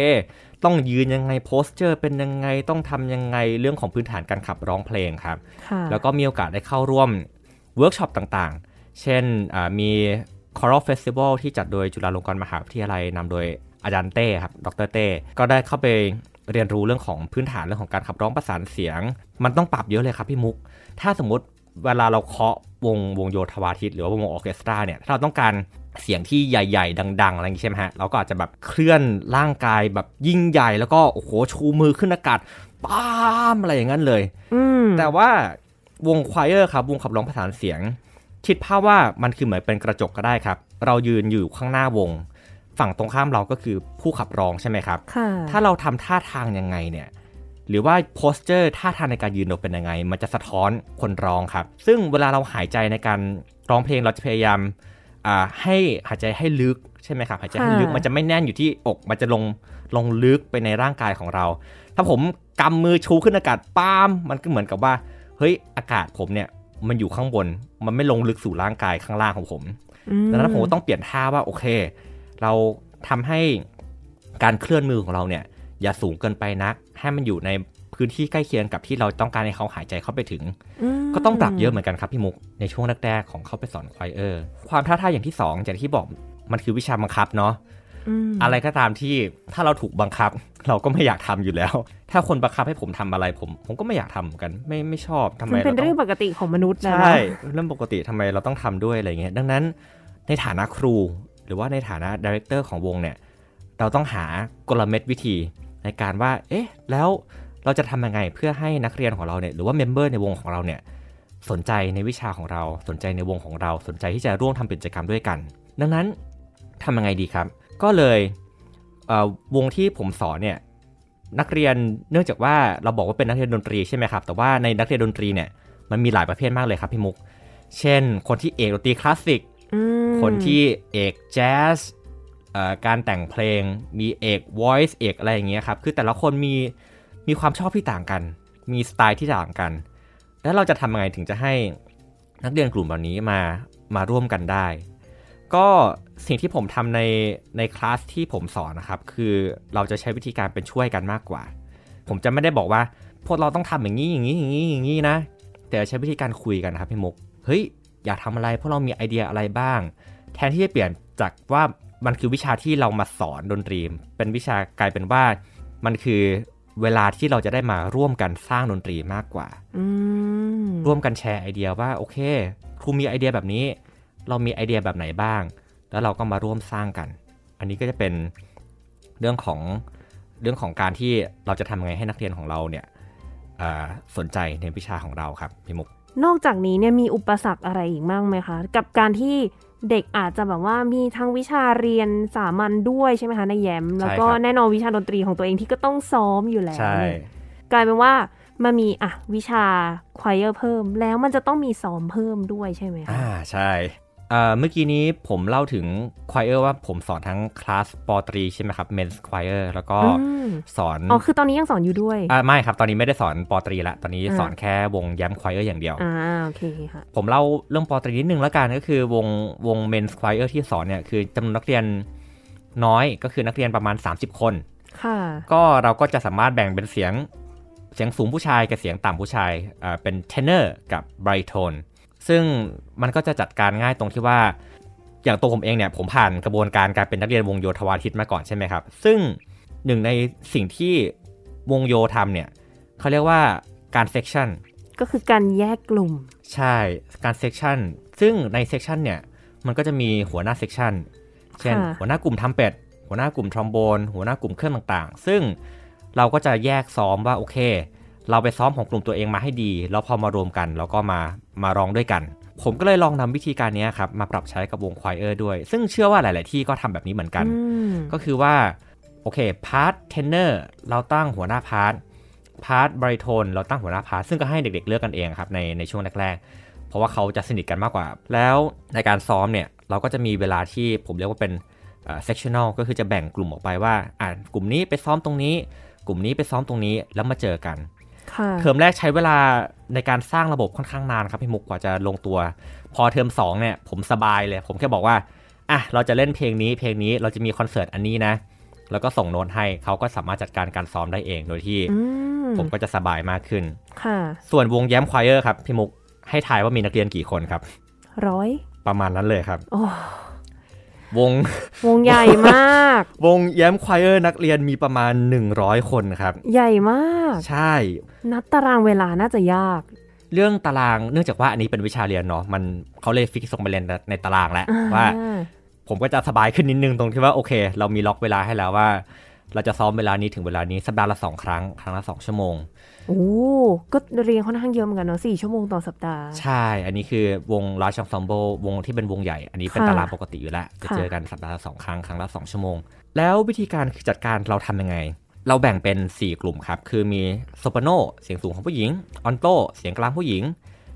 A: ต้องยืนยังไง posture เป็นยังไงต้องทำยังไงเรื่องของพื้นฐานการขับร้องเพลงครับ
B: ค่ะ
A: แล้วก็มีโอกาสได้เข้าร่วมเวิร์กช็อปต่างๆ เช่นอ่ามี Choral Festival ที่จัดโดยจุฬาลงกรณ์มหาวิทยาลัยนำโดย อาจารย์เต้ครับ ดร.เต้ ก็ได้เข้าไปเรียนรู้เรื่องของพื้นฐานเรื่องของการขับร้องประสานเสียง มันต้องปรับเยอะเลยครับพี่มุก ถ้าสมมติเวลาเราเคาะวงวงโยธวาทิต หรือว่าวงออร์เคสตราเนี่ย ถ้าเราต้องการเสียงที่ใหญ่ ๆ ดัง ๆ อะไรอย่างนี้ใช่ไหมฮะ เราก็อาจจะแบบเคลื่อนร่างกายแบบยิ่งใหญ่แล้วก็โอ้โหชูมือขึ้นอากาศป้ามอะไรอย่างนั้นเลย
B: อืม
A: แต่ว่าวงควายเออร์ครับ วงขับร้องประสานเสียง คิดภาพว่ามันคือเหมือนเป็นกระจกก็ได้ครับ เรายืนอยู่ข้างหน้าวง ฝั่งตรงข้ามเราก็คือผู้ขับร้องใช่ไหมครับ
B: ค่ะ
A: ถ้าเราทำท่าทางยังไงเนี่ย หรือว่าโพสเจอร์ท่าทางในการยืนเราเป็นยังไง มันจะสะท้อนคนร้องครับ ซึ่งเวลาเราหายใจในการร้องเพลงเราจะพยายามอ่าให้หายใจให้ลึกใช่ไหมครับหายใจให้ลึก
B: ค่ะ
A: มันจะไม่แน่นอยู่ที่อก มันจะลงลงลึกไปในร่างกายของเรา ถ้าผมกำมือชูขึ้นอากาศป้ามมันก็เหมือนกับว่า เฮ้ยอากาศผมเนี่ยมันอยู่ข้างบน มันไม่ลงลึกสู่ร่างกายข้างล่างของผม
B: อืม
A: ดังนั้นผมก็ต้องเปลี่ยนท่าว่าโอเค เราทำให้การเคลื่อนมือของเราเนี่ย อย่าสูงเกินไปนัก ให้มันอยู่ในพื้นที่ใกล้เคียงกับที่เราต้องการให้เขาหายใจเข้าไปถึง
B: ม
A: ก็ต้องปรับเยอะเหมือนกันครับพี่มุก ในช่วงแรกๆของเขาไปสอนควายเออร์ความท้าทายอย่างที่สองอย่างที่บอกมันคือวิชาบังคับเนาะ
B: ม
A: อะไรก็ตามที่ถ้าเราถูกบังคับ เราก็ไม่อยากทำอยู่แล้ว ถ้าคนบังคับให้ผมทำอะไรผม ผมก็ไม่อยากทำเหมือนกัน ไม่ไม่ชอบทำไม
B: มันเป็น
A: เราต้
B: เรื่
A: อ
B: องงปกติของมนุษย์นะ
A: ใช่เรื่องปกติทำไมเราต้องทำด้วยอะไรเงี้ยดังนั้นในฐานะครู หรือว่าในฐานะ director ของวงเนี่ยเราต้องหากลเม็ดวิธีในการว่า เอ๊ะ แล้วเราจะทำยังไงเพื่อให้นักเรียนของเราเนี่ยหรือว่า member ในวงของเราเนี่ยสนใจในวิชาของเราสนใจในวงของเราสนใจที่จะร่วมทำกิจกรรมด้วยกัน ดังนั้นทำยังไงดีครับ ก็เลยวงที่ผมสอนเนี่ยนักเรียนเนื่องจากว่าเราบอกว่าเป็นนักเรียนดนตรีใช่ไหมครับ แต่ว่าในนักเรียนดนตรีเนี่ยมันมีหลายประเภทมากเลยครับพี่มุก เช่น คนที่เอกดนตรีคลาสสิก คนที่เอกแจ๊สการแต่งเพลงมีเอก voice เอกอะไรอย่างเงี้ยครับ คือแต่ละคนมีมีความชอบที่ต่างกัน มีสไตล์ที่ต่างกัน แล้วเราจะทำยังไงถึงจะให้นักเรียนกลุ่มเหล่านี้มามาร่วมกันได้ ก็สิ่งที่ผมทำในในคลาสที่ผมสอนนะครับ คือเราจะใช้วิธีการเป็นช่วยกันมากกว่า ผมจะไม่ได้บอกว่าพวกเราต้องทำอย่างนี้อย่างนี้อย่างนี้อย่างนี้นะ แต่ใช้วิธีการคุยกันนะครับพี่มุก เฮ้ย อยากทำอะไรพวกเรามีไอเดียอะไรบ้าง แทนที่จะเปลี่ยนจากว่ามันคือวิชาที่เรามาสอนดนตรี เป็นวิชากลายเป็นว่ามันคือเวลาที่เราจะได้มาร่วมกันสร้างดนตรีมากกว่า
B: อืม
A: ร่วมกันแชร์ไอเดียว่าโอเคครูมีไอเดียแบบนี้ เรามีไอเดียแบบไหนบ้าง แล้วเราก็มาร่วมสร้างกัน อันนี้ก็จะเป็นเรื่องของเรื่องของการที่เราจะทำไงให้นักเรียนของเราเนี่ยเอ่อสนใจในวิชาของเราครับพี่มุก
B: นอกจากนี้เนี่ยมีอุปสรรคอะไรอีกบ้างไหมคะ กับการที่เด็กอาจจะแบบว่ามีทั้งวิชาเรียนสามัญด้วยใช่ไหมคะในแยมแล้วก็
A: ใช่ครับ
B: แน่นอนวิชาดนตรีของตัวเองที่ก็ต้องซ้อมอยู่แล้ว
A: ใช่
B: เนี่ยกลายเป็นว่ามามีอะวิชาควายเออร์เพิ่ม แล้วมันจะต้องมีซ้อมเพิ่มด้วยใช่ไหมคะ
A: อ่าใช่ เอ่อเมื่อกี้นี้ผมเล่าถึง choir ว่าผมสอนทั้งคลาสปอตรีใช่ไหมครับ Men's Choir แล้วก็
B: อืม
A: สอน
B: อ๋อ คือตอนนี้ยังสอนอยู่ด้วย
A: อ่าไม่ครับ ตอนนี้ไม่ได้สอน ป.ตรีละ ตอนนี้
B: อ่า
A: สอนแค่วง YAMP Choir อย่างเดียว
B: อ่า โอเคค่ะ
A: ผมเล่าเรื่อง ป.ตรีนิดนึงแล้วกันก็คือวงวง Men's Choir ที่สอนเนี่ยคือจำนวนนักเรียนน้อยก็คือนักเรียนประมาณ 30 คน
B: ค่ะ
A: ก็เราก็จะสามารถแบ่งเป็นเสียงเสียงสูงผู้ชายกับเสียงต่ำผู้ชายอ่าเป็นเทนเนอร์กับ baritone ซึ่งมันก็จะจัดการง่ายตรงที่ว่า อย่างตัวผมเองเนี่ยผมผ่านกระบวนการการเป็นนักเรียนวงโยธวาทิตมาก่อนใช่ไหมครับ ซึ่งหนึ่งในสิ่งที่วงโยทำเนี่ยเขาเรียกว่าการเซ c ชัน
B: ก็คือการแยกกลุ่ม
A: ใช่การเซ c ชันซึ่งในเซ c ชันเนี่ยมันก็จะมีหัวหน้าเซ c ชันเช่น
B: ค่ะ
A: หัวหน้ากลุ่มทรัมเป็ต หัวหน้ากลุ่มทรอมโบน หัวหน้ากลุ่มเครื่องต่างๆ ซึ่งเราก็จะแยกซ้อมว่าโอเค เราไปซ้อมของกลุ่มตัวเองมาให้ดี แล้วพอมารวมกันเราก็มามาร้องด้วยกัน ผมก็เลยลองนำวิธีการนี้ครับมาปรับใช้กับวง choir ด้วย ซึ่งเชื่อว่าหลาย ๆ ที่ก็ทำแบบนี้เหมือนกัน
B: อืม
A: ก็คือว่าโอเค part tenor เราตั้งหัวหน้า part part baritone เราตั้งหัวหน้า part ซึ่งก็ให้เด็ก ๆ เลือกกันเองครับในในช่วงแรก ๆ เพราะว่าเขาจะสนิทกันมากกว่า แล้วในการซ้อมเนี่ยเราก็จะมีเวลาที่ผมเรียกว่าเป็นเอ่อ sectional ก็คือจะแบ่งกลุ่มออกไปว่าอ่ากลุ่มนี้ไปซ้อมตรงนี้ กลุ่มนี้ไปซ้อมตรงนี้แล้วมาเจอกัน
B: ค่ะ
A: เทอมแรกใช้เวลาในการสร้างระบบค่อนข้างนานครับพี่มุกกว่าจะลงตัว พอเทอม2เนี่ยผมสบายเลย ผมแค่บอกว่าอะเราจะเล่นเพลงนี้เพลงนี้เราจะมีคอนเสิร์ตอันนี้นะ แล้วก็ส่งโน้ตให้เขาก็สามารถจัดการการซ้อมได้เองโดยที่
B: อืม
A: ผมก็จะสบายมากขึ้น
B: ค่ะ
A: ส่วนวง YAMP choir ครับพี่มุกให้ทายว่ามีนักเรียนกี่คนครับ
B: ร้อย
A: ประมาณนั้นเลยครับ
B: โอ้
A: วง
B: วงใหญ่มาก
A: วงแย้มควายเออร์นักเรียนมีประมาณ 100 คนครับ
B: ใหญ่มาก
A: ใช่
B: นัดตารางเวลาน่าจะยาก
A: เรื่องตารางเนื่องจากว่าอันนี้เป็นวิชาเรียนเนาะมันเขาเลยฟิกส่งไปเรียนในตารางแล้วว่า
B: อ่า
A: ผมก็จะสบายขึ้นนิดนึงตรงที่ว่าโอเค เรามีล็อกเวลาให้แล้วว่า เราจะซ้อมเวลานี้ถึงเวลานี้สัปดาห์ละสองครั้ง ครั้งละสองชั่วโมง
B: โอ้ก็เรียนค่อนข้างเยอะเหมือนกันเนาะสี่ชั่วโมงต่อสัปดาห์
A: ใช่ อันนี้คือวงราชังซอมโบวงที่เป็นวงใหญ่ อันนี้เป็น
B: ค่ะ
A: ตารางปกติอยู่แล้วจะ
B: ค่ะ
A: เจอกันสัปดาห์ละสองครั้ง ครั้งละสองชั่วโมง แล้ววิธีการจัดการเราทำยังไง เราแบ่งเป็น 4 กลุ่มครับ คือมีโซปราโนเสียงสูงของผู้หญิง ออนโตเสียงกลางผู้หญิง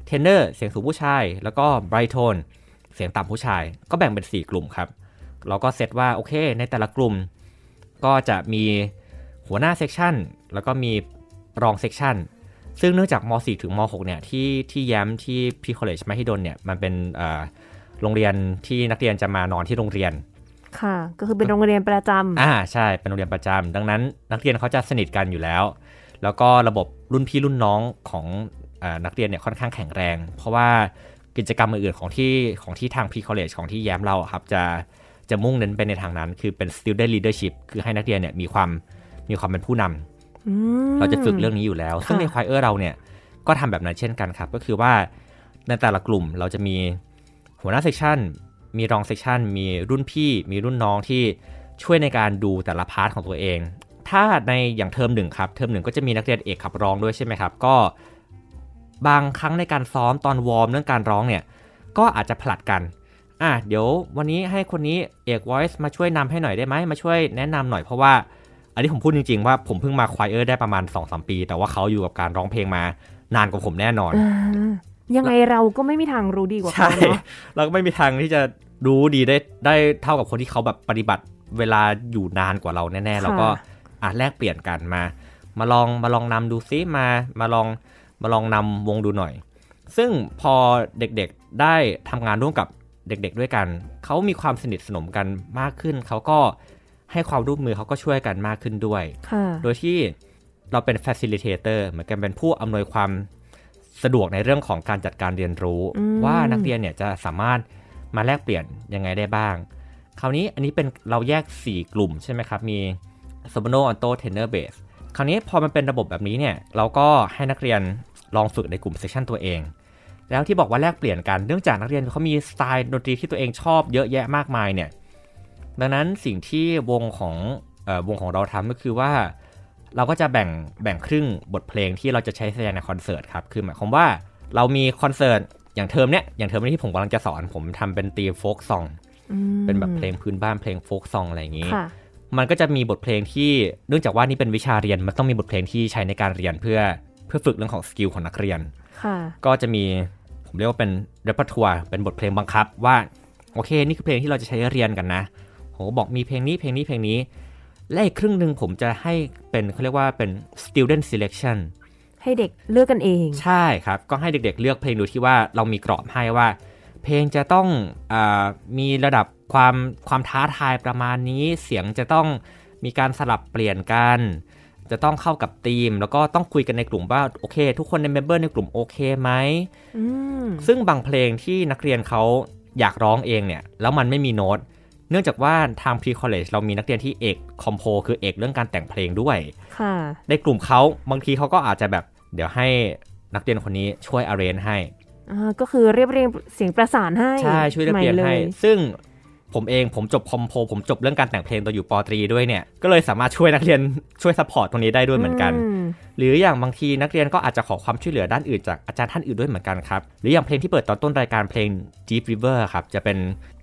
A: เทนเนอร์เสียงสูงผู้ชาย แล้วก็ไบรโทนเสียงต่ำผู้ชาย ก็แบ่งเป็น 4 กลุ่มครับ เราก็เซตว่าโอเค ในแต่ละกลุ่ม ก็จะมีหัวหน้า section แล้วก็มี รอง section ซึ่งเนื่องจากม .4 ถึงม .6 เนี่ยที่ที่ YAMP ที่ pre-college มหิดลเนี่ยมันเป็นเอ่อโรงเรียนที่นักเรียนจะมานอนที่โรงเรียน
B: ค่ะ ก็คือเป็นโรงเรียนประจำ
A: อ่าใช่เป็นโรงเรียนประจำดังนั้นนักเรียนเขาจะสนิทกันอยู่แล้ว แล้วก็ระบบรุ่นพี่รุ่นน้องของอานักเรียนเนี่ยค่อนข้างแข็งแรง เพราะว่ากิจกรรมอื่นๆของที่ของที่ทาง pre-college ของที่ YAMP เราอะครับจะจะมุ่งเน้นไปในทางนั้น คือเป็น student leadership คือให้นักเรียนเนี่ยมีความมีความเป็นผู้นำ
B: อืม
A: เราจะฝึกเรื่องนี้อยู่แล้ว ซึ่งใน
B: ค่ะ
A: choir เราเนี่ยก็ทำแบบนั้นเช่นกันครับ ก็คือว่าในแต่ละกลุ่มเราจะมีหัวหน้า section มีรอง section มีรุ่นพี่มีรุ่นน้องที่ช่วยในการดูแต่ละ part ของตัวเอง ถ้าในอย่างเทอมหนึ่งครับ เทอมหนึ่งก็จะมีนักเรียนเอกขับร้องด้วยใช่ไหมครับ ก็บางครั้งในการซ้อมตอน warm เรื่องการร้องเนี่ย ก็อาจจะผลัดกัน อะเดี๋ยววันนี้ให้คนนี้เอก voice มาช่วยนำให้หน่อยได้ไหมมาช่วยแนะนำหน่อยเพราะว่า อันนี้ผมพูดจริง ๆ ว่าผมเพิ่งมาควายเออร์ได้ประมาณ2อสปี แต่ว่าเขาอยู่กับการร้องเพลงมานานกว่าผมแน่นอน
B: อ่ายังไงเราก็ไม่มีทางรู้ดีกว่าเขา
A: ใช่
B: เนาะ
A: เราก็ไม่มีทางที่จะรู้ดีได้ได้เท่ากับคนที่เขาแบบปฏิบัติเวลาอยู่นานกว่าเราแน่ๆเราก็อะแลกเปลี่ยนกันมา มาลองมาลองนำดูซิมามาลองมาลองนำวงดูหน่อย ซึ่งพอเด็กๆได้ทำงานร่วมกับเด็กๆด้วยกัน เขามีความสนิทสนมกันมากขึ้น เขาก็ ให้ความร่วมมือเขาก็ช่วยกันมากขึ้นด้วย
B: ค่ะ
A: โดยที่เราเป็น facilitator เหมือนกันเป็นผู้อำนวยความสะดวกในเรื่องของการจัดการเรียนรู้
B: อืม
A: ว่านักเรียนเนี่ยจะสามารถมาแลกเปลี่ยนยังไงได้บ้าง คราวนี้อันนี้เป็นเราแยก 4 กลุ่มใช่ไหมครับ มี soprano alto tenor bass คราวนี้พอมันเป็นระบบแบบนี้เนี่ยเราก็ให้นักเรียนลองฝึกในกลุ่ม section ตัวเอง แล้วที่บอกว่าแลกเปลี่ยนกันเนื่องจากนักเรียนเขามีสไตล์ดนตรีที่ตัวเองชอบเยอะแยะมากมายเนี่ย ดังนั้นสิ่งที่วงของเออวงของเราทำก็คือว่า เราก็จะแบ่งแบ่งครึ่งบทเพลงที่เราจะใช้แสดงในคอนเสิร์ตครับคือหมายความว่าเรามีคอนเสิร์ตอย่างเทอมเนี้ยอย่างเทอมนี้ที่ผมกำลังจะสอนผมทำเป็น theme folk songอื
B: ม
A: เป็นแบบเพลงพื้นบ้านเพลง folk song อะไรอย่างนี้
B: ค่ะ
A: มันก็จะมีบทเพลงที่เนื่องจากว่านี่เป็นวิชาเรียนมันต้องมีบทเพลงที่ใช้ในการเรียนเพื่อเพื่อฝึกเรื่องของ skill ของนักเรียน
B: ค่ะ
A: ก็จะมีผมเรียกว่าเป็นเรป e ทัวร์เป็นบทเพลงบังคับว่าโอเค นี่คือเพลงที่เราจะใช้เรียนกันนะ ผมก็บอกมีเพลงนี้เพลงนี้เพลงนี้ และอีกครึ่งหนึ่งผมจะให้เป็นเขาเรียกว่าเป็น student selection
B: ให้เด็กเลือกกันเอง
A: ใช่ครับ ก็ให้เด็กๆ เลือกเพลงดูที่ว่าเรามีกรอบให้ว่า เพลงจะต้องอามีระดับความความท้าทายประมาณนี้ เสียงจะต้องมีการสลับเปลี่ยนกัน จะต้องเข้ากับธีม แล้วก็ต้องคุยกันในกลุ่มว่าโอเค ทุกคนใน member ในกลุ่มโอเคไหม
B: อืม
A: ซึ่งบางเพลงที่นักเรียนเขาอยากร้องเองเนี่ย แล้วมันไม่มีโน้ต เนื่องจากว่าทาง pre college เรามีนักเรียนที่เอก compo คือเอกเรื่องการแต่งเพลงด้วย
B: ค่ะ
A: ในกลุ่มเขาบางทีเขาก็อาจจะแบบเดี๋ยวให้นักเรียนคนนี้ช่วย arrange ให้
B: อ่าก็คือเรียบเรียงเสียงประสานให้
A: ใช่ช่วยเรียบเรียง
B: ใหม่
A: ให้ซึ่งผมเองผมจบ compo ผมจบเรื่องการแต่งเพลงตอนอยู่ปตรีด้วยเนี่ย ก็เลยสามารถช่วยนักเรียนช่วย support ตรงนี้ได้ด้วยเหมือนกัน
B: ม
A: หรืออย่างบางทีนักเรียนก็อาจจะขอความช่วยเหลือด้านอื่นจากอาจารย์ท่านอื่นด้วยเหมือนกันครับ หรืออย่างเพลงที่เปิดตอนต้นรายการเพลง Deep River ครับจะเป็น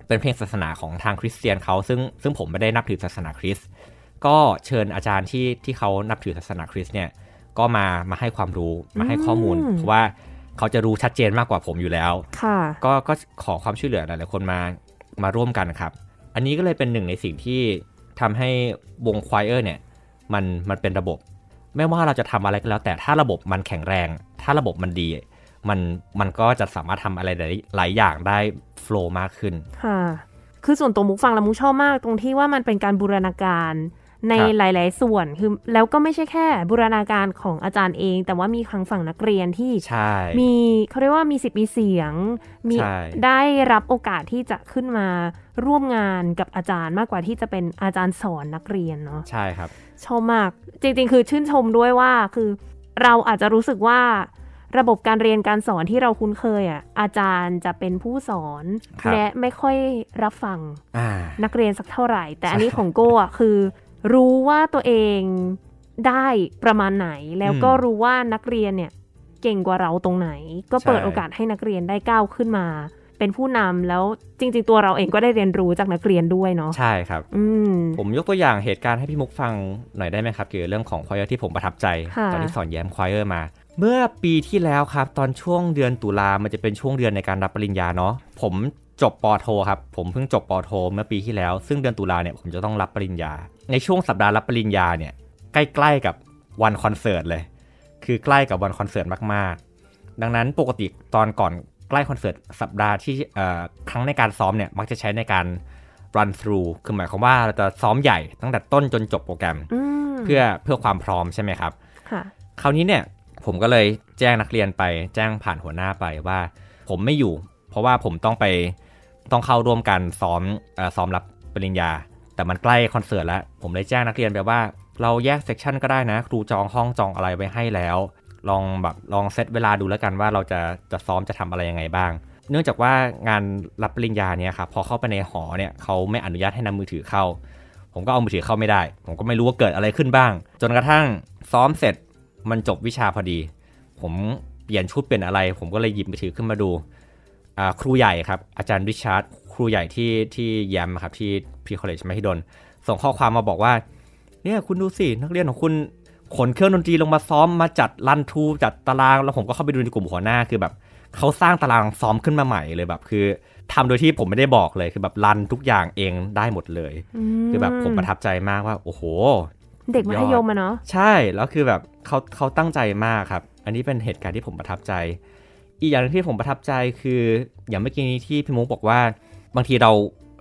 A: เป็นเพลงศาสนาของทางคริสเตียนเขาซึ่งซึ่งผมไม่ได้นับถือศาสนาคริสต์ก็เชิญอาจารย์ที่ที่เขานับถือศาสนาคริสต์เนี่ยก็มามาให้ความรู้มาให้ข้อมูล
B: อืม
A: เพราะว่าเขาจะรู้ชัดเจนมากกว่าผมอยู่แล้ว
B: ค่ะ
A: ก็ก็ขอความช่วยเหลือหลายๆคนมามาร่วมกันครับ อันนี้ก็เลยเป็นหนึ่งในสิ่งที่ทำให้วงควายเออร์เนี่ยมันมันเป็นระบบ ไม่ว่าเราจะทำอะไรก็แล้วแต่ถ้าระบบมันแข็งแรง ถ้าระบบมันดี มันมันก็จะสามารถทำอะไรหลายหลายอย่างได้โฟล์มากขึ้น
B: ค่ะคือส่วนตัวมุกฟังแล้วมุกชอบมาก ตรงที่ว่ามันเป็นการบูรณาการใน
A: ครับ
B: หลาย ๆ ส่วนคือแล้วก็ไม่ใช่แค่บูรณาการของอาจารย์เอง แต่ว่ามีทางฝั่งนักเรียนที่
A: ใช่
B: มีเขาเรียกว่ามีสิทธิ์มีเสียงมี
A: ใช่
B: ได้รับโอกาสที่จะขึ้นมาร่วมงานกับอาจารย์มากกว่าที่จะเป็นอาจารย์สอนนักเรียนเนาะ
A: ใช่ครับ
B: ชอบมากจริง ๆ คือชื่นชมด้วยว่าคือเราอาจจะรู้สึกว่า ระบบการเรียนการสอนที่เราคุ้นเคยอะอาจารย์จะเป็นผู้สอน
A: ครับ
B: และไม่ค่อยรับฟัง
A: อ่า
B: นักเรียนสักเท่าไหร่ แต่อันนี้ของโก้อะคือ รู้ว่าตัวเองได้ประมาณไหน แล้วก็
A: อืม
B: รู้ว่านักเรียนเนี่ยเก่งกว่าเราตรงไหน ก็เปิด
A: ใช่
B: โอกาสให้นักเรียนได้ก้าวขึ้นมา เป็นผู้นำแล้วจริง ๆ ตัวเราเองก็ได้เรียนรู้จากนักเรียนด้วยเนาะ
A: ใช่ครับ
B: อืม
A: ผมยกตัวอย่างเหตุการณ์ให้พี่มุกฟังหน่อยได้ไหมครับ เกี่ยวกับเรื่องของ choir ที่ผมประทับใจ
B: ค่ะ
A: ตอนที่สอน YAMP choir มา เมื่อปีที่แล้วครับตอนช่วงเดือนตุลามันจะเป็นช่วงเดือนในการรับปริญญาเนาะผมจบปอโทครับผมเพิ่งจบปอโท เมื่อปีที่แล้ว ซึ่งเดือนตุลาเนี่ยผมจะต้องรับปริญญา ในช่วงสัปดาห์รับปริญญาเนี่ยใกล้ๆกับวันคอนเสิร์ตเลย คือใกล้กับวันคอนเสิร์ตมากๆ ดังนั้นปกติตอนก่อนใกล้คอนเสิร์ตสัปดาห์ที่เอ่อครั้งในการซ้อมเนี่ยมักจะใช้ในการ run through คือหมายความว่าเราจะซ้อมใหญ่ตั้งแต่ต้นจนจบโปรแกรม
B: อืม
A: เพื่อเพื่อความพร้อมใช่ไหมครับ
B: ค่ะ
A: คราวนี้เนี่ย ผมก็เลยแจ้งนักเรียนไป แจ้งผ่านหัวหน้าไปว่า ผมไม่อยู่ เพราะว่าผมต้องไปต้องเข้าร่วมกันซ้อมอซ้อมรับปริญญา แต่มันใกล้คอนเสิร์ตแล้ว ผมเลยแจ้งนักเรียนไปว่า เราแยก section ก็ได้นะ ครูจองห้องจองอะไรไว้ให้แล้ว ลองแบบลองเซตเวลาดูแล้วกันว่าเราจะจะซ้อมจะทำอะไรยังไงบ้าง เนื่องจากว่างานรับปริญญาเนี่ยครับพอเข้าไปในหอเนี่ยเขาไม่อนุญาตให้นำมือถือเข้า ผมก็เอามือถือเข้าไม่ได้ ผมก็ไม่รู้ว่าเกิดอะไรขึ้นบ้าง จนกระทั่งซ้อมเสร็จ มันจบวิชาพอดี ผมเปลี่ยนชุดเป็นอะไร ผมก็เลยหยิบมือถือขึ้นมาดูอ่าครูใหญ่ครับ อาจารย์ริชาร์ดครูใหญ่ที่ที่ YAMP ครับที่ pre-college มหิดลส่งข้อความมาบอกว่า เนี่ยคุณดูสินักเรียนของคุณขนเครื่องดนตรีลงมาซ้อมมาจัด run-through จัดตารางแล้วผมก็เข้าไปดูในกลุ่มหัวหน้าคือแบบเขาสร้างตารางซ้อมขึ้นมาใหม่เลยแบบคือทำโดยที่ผมไม่ได้บอกเลยคือแบบ run ทุกอย่างเองได้หมดเลย คือแบบผมประทับใจมากว่า โอ้โห
B: เด็กมัธยมอะเนาะ
A: ใช่แล้วคือแบบ เขาเขาตั้งใจมากครับ อันนี้เป็นเหตุการณ์ที่ผมประทับใจ อีกอย่างหนึงที่ผมประทับใจคืออย่างเมื่อกี้นี้ที่พี่มุกบอกว่า บางทีเรา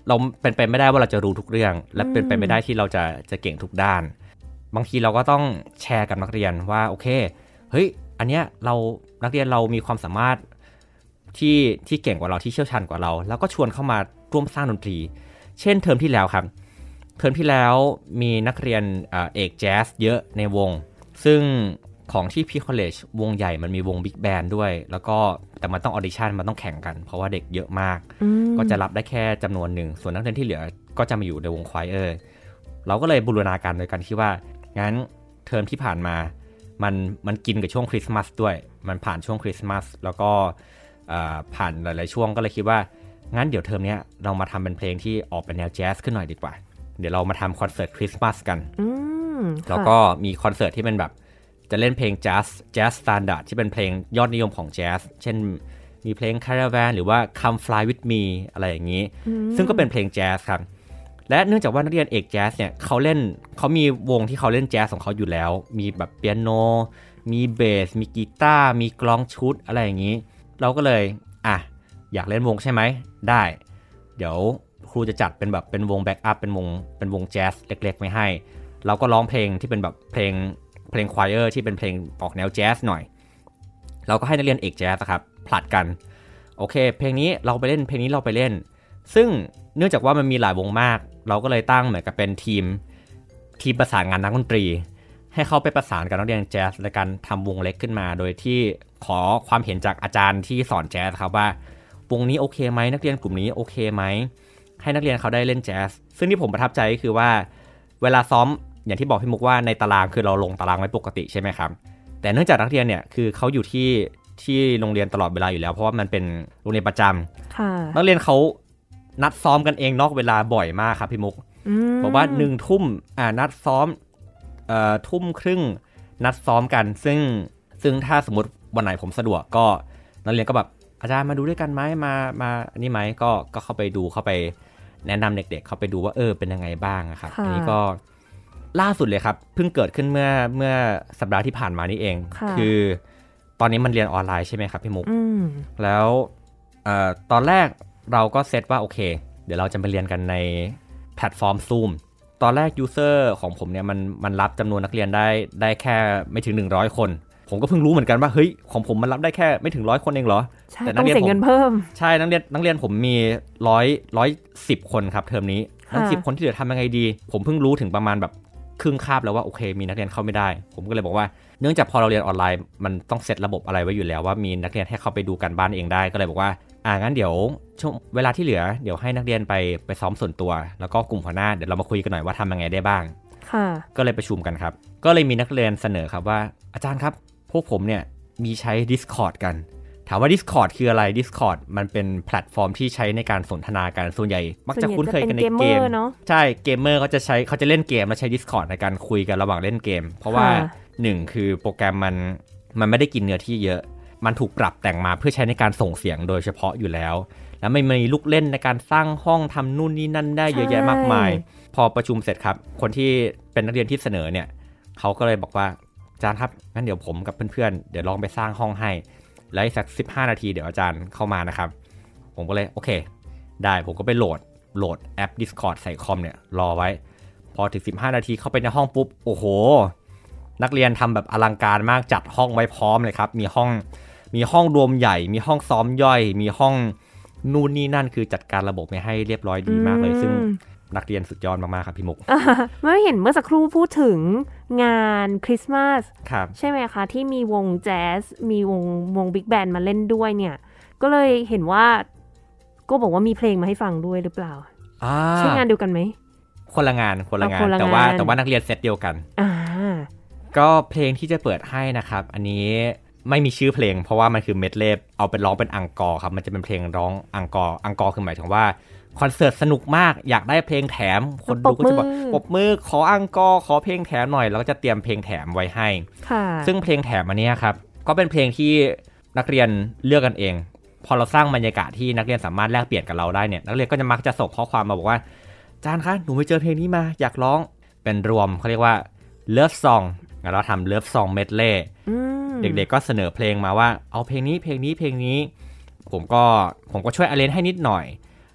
A: เราเป็นไปไม่ได้ว่าเราจะรู้ทุกเรื่อง และเป็นไปไม่ได้ที่เราจะจะเก่งทุกด้าน บางทีเราก็ต้องแชร์กับนักเรียนว่าโอเคเฮ้ยอันเนี้ยเรานักเรียนเรามีความสามารถที่ที่เก่งกว่าเราที่เชี่ยวชาญกว่าเรา แล้วก็ชวนเข้ามาร่วมสร้างดนตรี เช่นเทอมที่แล้วครับ เทอมที่แล้วมีนักเรียนเอ่อเอกแจ๊สเยอะในวง ซึ่งของที่ pre-college วงใหญ่มันมีวง big band ด้วย แล้วก็แต่มันต้อง audition มันต้องแข่งกัน เพราะว่าเด็กเยอะมาก
B: อืม
A: ก็จะรับได้แค่จำนวนหนึ่ง ส่วนนักเรียนที่เหลือก็จะมาอยู่ในวง choir เราก็เลยบูรณาการโดยการที่ว่า งั้นเทอมที่ผ่านมา มันมันกินกับช่วงคริสต์มาสด้วย มันผ่านช่วงคริสต์มาสแล้วก็อ่าผ่านหลาย ๆ ช่วงก็เลยคิดว่า งั้นเดี๋ยวเทอมเนี้ยเรามาทำเป็นเพลงที่ออกเป็นแนวแจ๊สขึ้นหน่อยดีกว่า เดี๋ยวเรามาทำคอนเสิร์ตคริสต์มาสกัน
B: อืม
A: แล้วก็มีคอนเสิร์ตที่เป็นแบบ จะเล่นเพลงแจ๊ส jazz standard ที่เป็นเพลงยอดนิยมของแจ๊สเช่นมีเพลง Caravan หรือว่า Come Fly with Me อะไรอย่างนี้ ซึ่งก็เป็นเพลงแจ๊สครับ และเนื่องจากว่านักเรียนเอกแจ๊สเนี่ยเขาเล่นเขามีวงที่เขาเล่นแจ๊สของเขาอยู่แล้ว มีแบบเปียโน มีเบส มีกีตาร์ มีกลองชุดอะไรอย่างนี้ เราก็เลย อะ อยากเล่นวงใช่ไหม ได้ เดี๋ยวครูจะจัดเป็นแบบเป็นวง backup เป็นวงเป็นวงแจ๊สเล็กๆไว้ให้ เราก็ร้องเพลงที่เป็นแบบเพลงเพลง choir ที่เป็นเพลงออกแนวแจ๊สหน่อย เราก็ให้นักเรียนเอกแจ๊สครับผลัดกัน โอเค เพลงนี้เราไปเล่นเพลงนี้เราไปเล่น ซึ่งเนื่องจากว่ามันมีหลายวงมาก เราก็เลยตั้งเหมือนกับเป็นทีมทีมประสานงานนักดนตรี ให้เขาไปประสานกับนักเรียนแจ๊สในการทำวงเล็กขึ้นมา โดยที่ขอความเห็นจากอาจารย์ที่สอนแจ๊สครับว่าวงนี้โอเคไหมนักเรียนกลุ่มนี้โอเคไหมให้นักเรียนเขาได้เล่นแจ๊สซึ่งที่ผมประทับใจก็คือว่า เวลาซ้อม อย่างที่บอกพี่มุกว่าในตารางคือเราลงตารางไว้ปกติใช่ไหมครับ แต่เนื่องจากนักเรียนเนี่ยคือเขาอยู่ที่ที่โรงเรียนตลอดเวลาอยู่แล้ว เพราะว่ามันเป็นโรงเรียนประจำ
B: ค่ะ
A: นักเรียนเขานัดซ้อมกันเองนอกเวลาบ่อยมากครับพี่มุก
B: อืม
A: บอกว่าหนึ่งทุ่มอ่านัดซ้อมเอ่อทุ่มครึ่งนัดซ้อมกัน ซึ่งซึ่งถ้าสมมติวันไหนผมสะดวกก็นักเรียนก็แบบอาจารย์มาดูด้วยกันไหมมามาอันนี้ไหมก็ก็เข้าไปดูเข้าไปแนะนำเด็ก ๆ เข้าไปดูว่าเออเป็นยังไงบ้างอะครับ
B: ค่ะ
A: อันนี้ก็ ล่าสุดเลยครับเพิ่งเกิดขึ้นเมื่อเมื่อสัปดาห์ที่ผ่านมานี่เอง
B: ค่ะ
A: คือตอนนี้มันเรียนออนไลน์ใช่ไหมครับพี่มุก
B: อืม
A: แล้วเออตอนแรกเราก็เซตว่าโอเค เดี๋ยวเราจะไปเรียนกันในแพลตฟอร์ม Zoom ตอนแรก user ของผมเนี่ยมันมันรับจำนวนนักเรียนได้ได้แค่ไม่ถึง 100 คน ผมก็เพิ่งรู้เหมือนกันว่าเฮ้ยของผมมันรับได้แค่ไม่ถึงร้อยคนเองเหรอ
B: ใช่
A: แต่นั
B: ต้
A: กเรียนต้อง
B: เสียเงินเพิ่ม
A: ใช่นักเรียนนักเรียนผมมีร้อยร้อยสิบคนครับเทอมนี้ทั้ง
B: ค่ะ
A: สิบคนที่เหลือทำยังไงดี ผมเพิ่งรู้ถึงประมาณแบบ ครึ่งคาบแล้วว่าโอเค มีนักเรียนเข้าไม่ได้ ผมก็เลยบอกว่า เนื่องจากพอเราเรียนออนไลน์มันต้องเซตระบบอะไรไว้อยู่แล้วว่ามีนักเรียนให้เข้าไปดูการบ้านเองได้ก็เลยบอกว่าอ่างั้นเดี๋ยวช่วงเวลาที่เหลือเดี๋ยวให้นักเรียนไปไปซ้อมส่วนตัว แล้วก็กลุ่มหัวหน้าเดี๋ยวเรามาคุยกันหน่อยว่าทำยังไงได้บ้าง
B: ค่ะ
A: ก็เลยประชุมกันครับ ก็เลยมีนักเรียนเสนอครับว่าอาจารย์ครับ พวกผมเนี่ยมีใช้ Discord กัน ถามว่า Discord คืออะไร Discord มันเป็นแพลตฟอร์มที่ใช้ในการสนทนากันส่วนใหญ่ มักจะคุ้นเคยกันใน
B: ส่วนใหญ่จะเป็น
A: เกม
B: เกมเมอร์เนอะ
A: ใช่เกมเมอร์เขาจะใช้เขาจะเล่นเกมแล้วใช้ Discord ในการคุยกันระหว่างเล่นเกม เพราะว่า
B: ค่ะ
A: หนึ่งคือโปรแกรมมันมันไม่ได้กินเนื้อที่เยอะ มันถูกปรับแต่งมาเพื่อใช้ในการส่งเสียงโดยเฉพาะอยู่แล้ว แล้วไม่มีลูกเล่นในการสร้างห้องทำนู่นนี่นั่นได้เยอะแยะมากมาย พอประชุมเสร็จครับ คนที่เป็นนักเรียนที่เสนอเนี่ยเขาก็เลยบอกว่าอาจารย์ครับงั้นเดี๋ยวผมกับเพื่อนๆเดี๋ยวลองไปสร้างห้องให้ แล้วอีกสัก 15 นาทีเดี๋ยวอาจารย์เข้ามานะครับ ผมก็เลยโอเค ได้ผมก็ไปโหลดโหลดแอป Discord ใส่คอมเนี่ยรอไว้ พอถึง 15 นาทีเข้าไปในห้องปุ๊บ โอ้โห นักเรียนทำแบบอลังการมากจัดห้องไว้พร้อมเลยครับ มีห้องมีห้องรวมใหญ่ มีห้องซ้อมย่อย มีห้องนู่นนี่นั่นคือจัดการระบบไม่ให้เรียบร้อยดีมากเลยซึ่ง นักเรียนสุดยอดมากๆครับพี่มุก
B: อ่าไม่เห็นเมื่อสักครู่พูดถึงงานคริสต์มาส
A: ครับ
B: ใช่ไหมคะ ที่มีวงแจ๊สมีวงวงบิ๊กแบนด์มาเล่นด้วยเนี่ย ก็เลยเห็นว่าก็บอกว่ามีเพลงมาให้ฟังด้วยหรือเปล่า
A: อ่า
B: ใช่งานเดียวกันไหม
A: คนละงานคนละงาน
B: เอาคนละ
A: แต่ว่างา
B: น
A: แต่ว่านักเรียนเซตเดียวกัน
B: อ่า
A: ก็เพลงที่จะเปิดให้นะครับ อันนี้ไม่มีชื่อเพลง เพราะว่ามันคือเมดเล่เอาเป็นร้องเป็น encore ครับ มันจะเป็นเพลงร้อง encore encore คือหมายถึงว่า คอนเสิร์ตสนุกมากอยากได้เพลงแถม คนดูก็จะบอก
B: ปรบมือ
A: ปรบมือขอ encore ขอเพลงแถมหน่อย แล้วก็จะเตรียมเพลงแถมไว้ให้
B: ค่ะ
A: ซึ่งเพลงแถมอันเนี้ยครับก็เป็นเพลงที่นักเรียนเลือกกันเอง พอเราสร้างบรรยากาศที่นักเรียนสามารถแลกเปลี่ยนกับเราได้เนี่ยนักเรียนก็จะมักจะส่งข้อความมาบอกว่าอาจารย์คะหนูไปเจอเพลงนี้มาอยากร้องเป็นรวมเขาเรียกว่า Love Song งั้นเราทำ Love Song Medley
B: อืม
A: เด็กๆก็เสนอเพลงมาว่า เอาเพลงนี้เพลงนี้เพลงนี้ ผมก็ผมก็ช่วยอเลนให้นิดหน่อย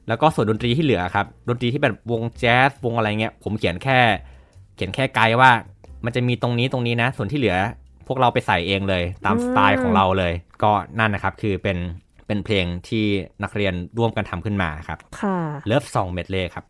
A: แล้วก็ส่วนดนตรีที่เหลือครับ ดนตรีที่แบบวงแจ๊สวงอะไรเงี้ย ผมเขียนแค่ เขียนแค่ไกด์ว่า มันจะมีตรงนี้ตรงนี้นะ ส่วนที่เหลือพวกเราไปใส่เองเลย ตาม
B: อืม
A: สไตล์ของเราเลย ก็นั่นนะครับคือเป็นเป็นเพลงที่นักเรียนร่วมกันทำขึ้นมาครับ
B: ค่ะ
A: Love Song Medley ครับ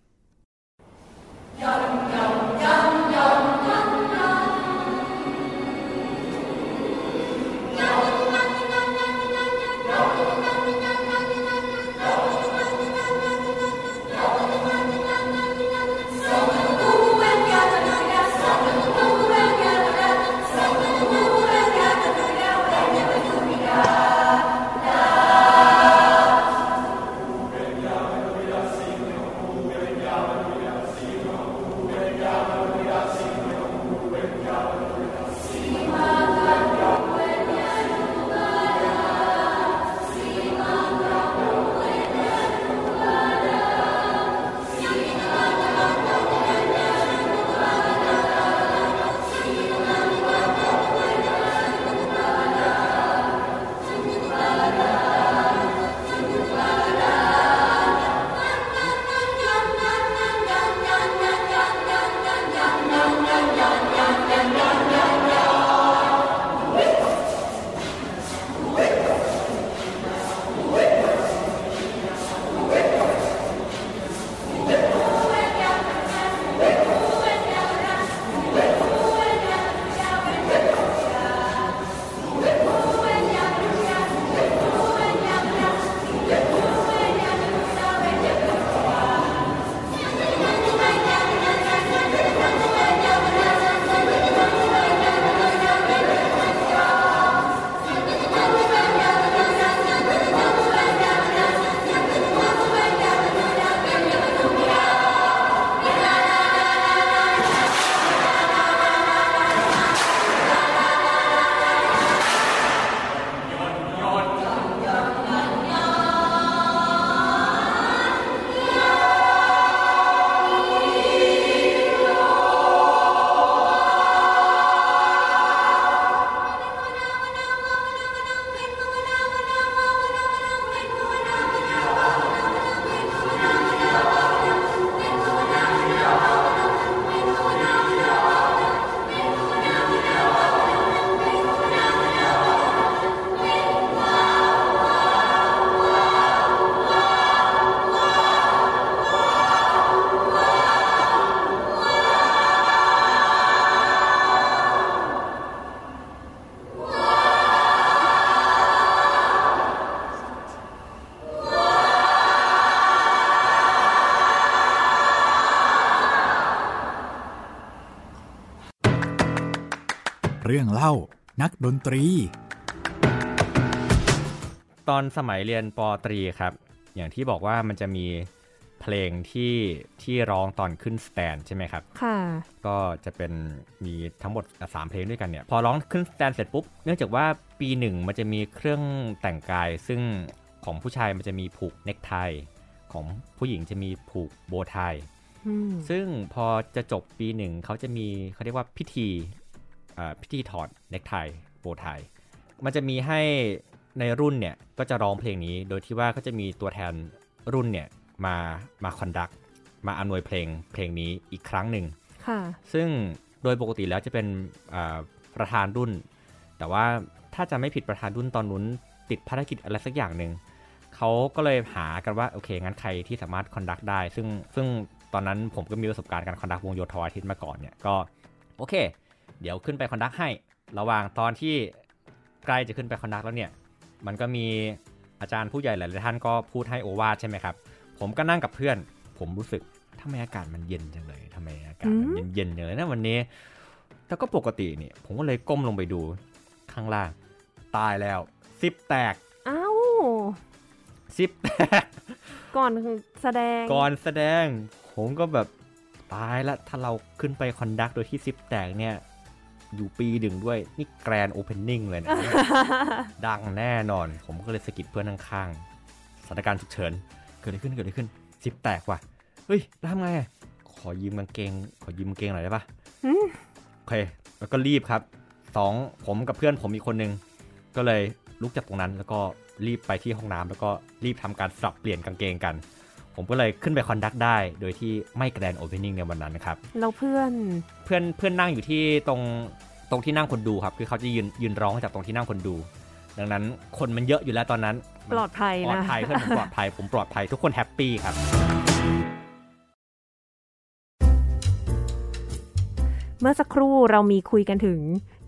C: เรื่องเล่านักดนตรี
A: ตอนสมัยเรียนปตรีครับ อย่างที่บอกว่ามันจะมีเพลงที่ที่ร้องตอนขึ้นสแตนใช่ไหมครับ
B: ค่ะ
A: ก็จะเป็นมีทั้งหมด 3 เพลงด้วยกันเนี่ย พอร้องขึ้นสแตนเสร็จปุ๊บ เนื่องจากว่าปีหนึ่งมันจะมีเครื่องแต่งกาย ซึ่งของผู้ชายมันจะมีผูกเนคไท ของผู้หญิงจะมีผูกโบว์ไท
B: อืม
A: ซึ่งพอจะจบปีหนึ่งเขาจะมีเขาเรียกว่าพิธีอ่า พิธีถอดเนคไทโบว์ไทมันจะมีให้ในรุ่นเนี่ยก็จะร้องเพลงนี้ โดยที่ว่าก็จะมีตัวแทนรุ่นเนี่ยมามาคอนดักมาอำนวยเพลงเพลงนี้อีกครั้งหนึ่ง
B: ค่ะ
A: ซึ่งโดยปกติแล้วจะเป็นอ่าประธานรุ่น แต่ว่าถ้าจะไม่ผิดประธานรุ่นตอนนู้นติดภารกิจอะไรสักอย่างหนึ่งเขาก็เลยหากันว่าโอเคงั้นใครที่สามารถ conduct ได้ ซึ่งซึ่งตอนนั้นผมก็มีประสบการณ์การ conduct วงโยธวาทิตมาก่อนเนี่ยก็โอเค เดี๋ยวขึ้นไป conduct ให้ ระหว่างตอนที่ใกล้จะขึ้นไป conduct แล้วเนี่ย มันก็มีอาจารย์ผู้ใหญ่หลายๆท่านก็พูดให้โอวาทใช่ไหมครับ ผมก็นั่งกับเพื่อน ผมรู้สึกทำไมอากาศมันเย็นจังเลยทำไมอากาศมัน
B: อืม
A: เย็นๆจังเลยนะวันนี้ แต่ก็ปกตินี่ ผมก็เลยก้มลงไปดูข้างล่าง ตายแล้วซิปแตก
B: อ้าว
A: ซิปแตก
B: ก่อนแสดง
A: ก่อนแสดง ผมก็แบบตายละถ้าเราขึ้นไป conduct โดยที่ซิปแตกเนี่ย อยู่ปีหนึ่งด้วย นี่ grand opening เลยนะ ดังแน่นอน ผมก็เลยสะกิดเพื่อนข้างๆสถานการณ์ฉุกเฉิน เกิดอะไรขึ้นเกิดอะไรขึ้นซิปแตกว่ะ เฮ้ยแล้วทำไงอะขอยืมกางเกง ขอยืมกางเกงหน่อยได้ปะ
B: อืม
A: โอเค แล้วก็รีบครับสองผมกับเพื่อนผมอีกคนนึง ก็เลยลุกจากตรงนั้นแล้วก็รีบไปที่ห้องน้ำแล้วก็รีบทำการสลับเปลี่ยนกางเกงกัน ผมก็เลยขึ้นไป conduct ได้ โดยที่ไม่ grand opening ในวันนั้นนะครับ
B: แล้วเพื่อน
A: เพื่อนเพื่อนนั่งอยู่ที่ตรงตรงที่นั่งคนดูครับ คือเขาจะยืนยืนร้องจากตรงที่นั่งคนดู ดังนั้นคนมันเยอะอยู่แล้วตอนนั้น
B: ปลอดภัยนะ
A: ปลอดภัยเพื่อนผมปลอดภัยผมปลอดภัยทุกคน happy ครับ
B: เมื่อสักครู่เรามีคุยกันถึง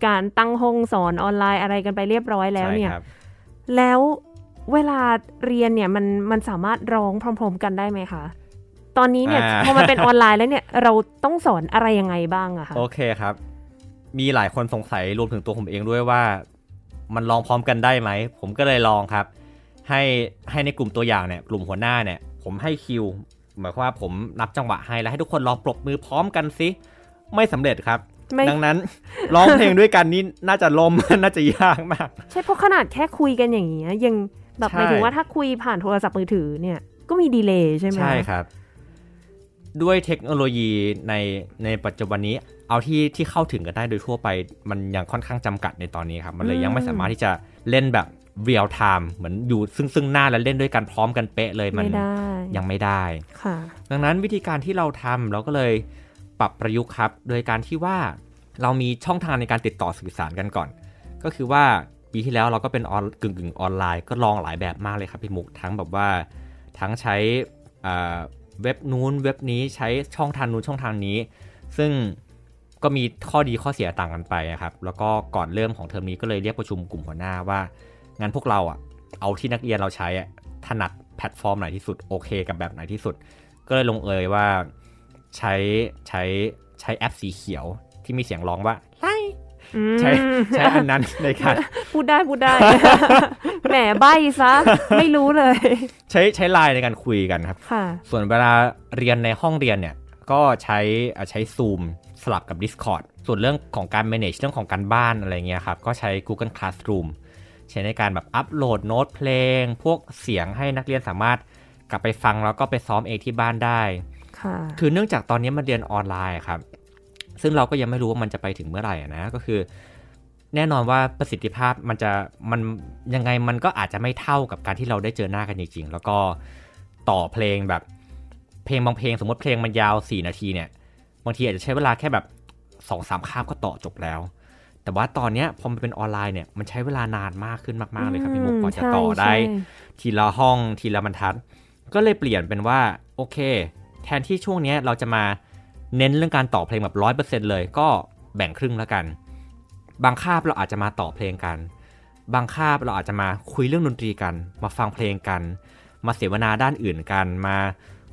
B: การตั้งห้องสอนออนไลน์อะไรกันไปเรียบร้อยแล้วเนี่ย
A: ใช่ครับ
B: แล้ว เวลาเรียนเนี่ยมันมันสามารถร้องพร้อม ๆ กันได้ไหมคะ ตอนนี้เนี่ย
A: อ่า
B: พอมันเป็นออนไลน์แล้วเนี่ยเราต้องสอนอะไรยังไงบ้างอะคะ
A: โอเคครับ มีหลายคนสงสัยรวมถึงตัวผมเองด้วยว่า มันลองพร้อมกันได้ไหม ผมก็เลยลองครับ ให้ให้ในกลุ่มตัวอย่างเนี่ย กลุ่มหัวหน้าเนี่ย ผมให้คิวหมายความว่าผมนับจังหวะให้แล้วให้ทุกคนลองปรบมือพร้อมกันสิไม่สำเร็จครับ
B: ไม่
A: ดังนั้นร้องเพลงด้วยกันนี่น่าจะล้มน่าจะยากมาก
B: ใช่เพราะขนาดแค่คุยกันอย่างเงี้ยยัง แบบ
A: ใช่
B: หมายถึงว่าถ้าคุยผ่านโทรศัพท์มือถือเนี่ย ก็มี delay ใช่ไหม
A: ใช่ครับ ด้วยเทคโนโลยีในในปัจจุบันนี้ เอาที่ที่เข้าถึงกันได้โดยทั่วไป มันยังค่อนข้างจำกัดในตอนนี้ครับ มันเลยยังไม่สามารถที่จะเล่นแบบ real time เหมือนอยู่ซึ่งซึ่งหน้าแล้วเล่นด้วยกันพร้อมกันเป๊ะเลยมัน
B: ไม่ได้
A: ยังไม่ได้
B: ค่ะ
A: ดังนั้นวิธีการที่เราทำเราก็เลยปรับประยุกต์ครับ โดยการที่ว่าเรามีช่องทางในการติดต่อสื่อสารกันก่อน ก็คือว่า ปีที่แล้วเราก็เป็นออนกึ่งกึ่งออนไลน์ก็ลองหลายแบบมากเลยครับพี่มุกทั้งแบบว่าทั้งใช้เว็บนู้นเว็บนี้ใช้ช่องทางนู้นช่องทางนี้ ซึ่งก็มีข้อดีข้อเสียต่างกันไปนะครับแล้วก็ก่อนเริ่มของเทอมนี้ก็เลยเรียกประชุมกลุ่มหัวหน้าว่างั้นพวกเราอะเอาที่นักเรียนเราใช้อะถนัดแพลตฟอร์มไหนที่สุดโอเค กับแบบไหนที่สุด ก็เลยลงเอยว่าใช้ใช้ใช้แอปสีเขียวที่มีเสียงร้องว่าไล่ ใช้ใช้อันนั้นในการ
B: พูดได้พูดได้แหมใบซะ ไม่รู้เลย
A: ใช้ใช้ไลน์ในการคุยกันครับ
B: ค่ะ
A: ส่วนเวลาเรียนในห้องเรียนเนี่ย ก็ใช้อะใช้ Zoom สลับกับ Discord ส่วนเรื่องของการ manage เรื่องของการบ้านอะไรเงี้ยครับ ก็ใช้ Google Classroom ใช้ในการแบบอัปโหลดโน้ตเพลง พวกเสียงให้นักเรียนสามารถกลับไปฟังแล้วก็ไปซ้อมเองที่บ้านได้
B: ค่ะ
A: คือเนื่องจากตอนนี้มันเรียนออนไลน์อะครับ ซึ่งเราก็ยังไม่รู้ว่ามันจะไปถึงเมื่อไหร่อะนะก็คือ แน่นอนว่าประสิทธิภาพมันจะมันยังไงมันก็อาจจะไม่เท่ากับการที่เราได้เจอหน้ากันจริงๆ แล้วก็ต่อเพลงแบบเพลงบางเพลงสมมติเพลงมันยาว 4 นาทีเนี่ยบางทีอาจจะใช้เวลาแค่แบบ2อสามคาบก็ต่อจบแล้ว แต่ว่าตอนเนี้ยพอมันเป็นออนไลน์เนี่ยมันใช้เวลานานมากขึ้นมากๆเลยครับพี่มุกกว่าจะต่อได้
B: ใช่
A: ทีละห้องทีละบรรทัด ก็เลยเปลี่ยนเป็นว่าโอเค แทนที่ช่วงเนี้ยเราจะมา เน้นเรื่องการต่อเพลงแบบร้อยเปอร์เซ็นเลยก็แบ่งครึ่งแล้วกัน บางคาบเราอาจจะมาต่อเพลงกัน บางคาบเราอาจจะมาคุยเรื่องดนตรีกัน มาฟังเพลงกัน มาเสวนาด้านอื่นกัน มา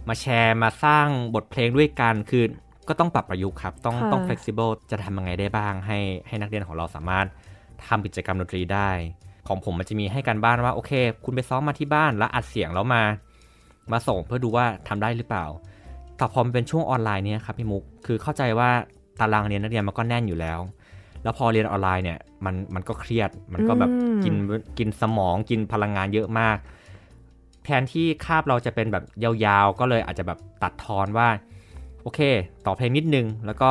A: มาแชร์มาสร้างบทเพลงด้วยกัน คือก็ต้องปรับประยุกต์ครับ ต้อง
B: ค่ะ
A: ต้อง flexible จะทำยังไงได้บ้าง ให้ให้นักเรียนของเราสามารถทำกิจกรรมดนตรีได้ ของผมมันจะมีให้การบ้านว่าโอเค คุณไปซ้อมมาที่บ้านแล้วอัดเสียงแล้วมา มาส่งเพื่อดูว่าทำได้หรือเปล่า แต่พอมันเป็นช่วงออนไลน์เนี่ยครับพี่มุกคือเข้าใจว่าตารางเรียนนักเรียนมันก็แน่นอยู่แล้ว แล้วพอเรียนออนไลน์เนี่ยมันมันก็เครียดมันก็แบบ
B: อืม
A: กินกินสมองกินพลังงานเยอะมาก แทนที่คาบเราจะเป็นแบบยาวๆ ก็เลยอาจจะแบบตัดทอนว่า โอเค ต่อเพลงนิดนึง แล้วก็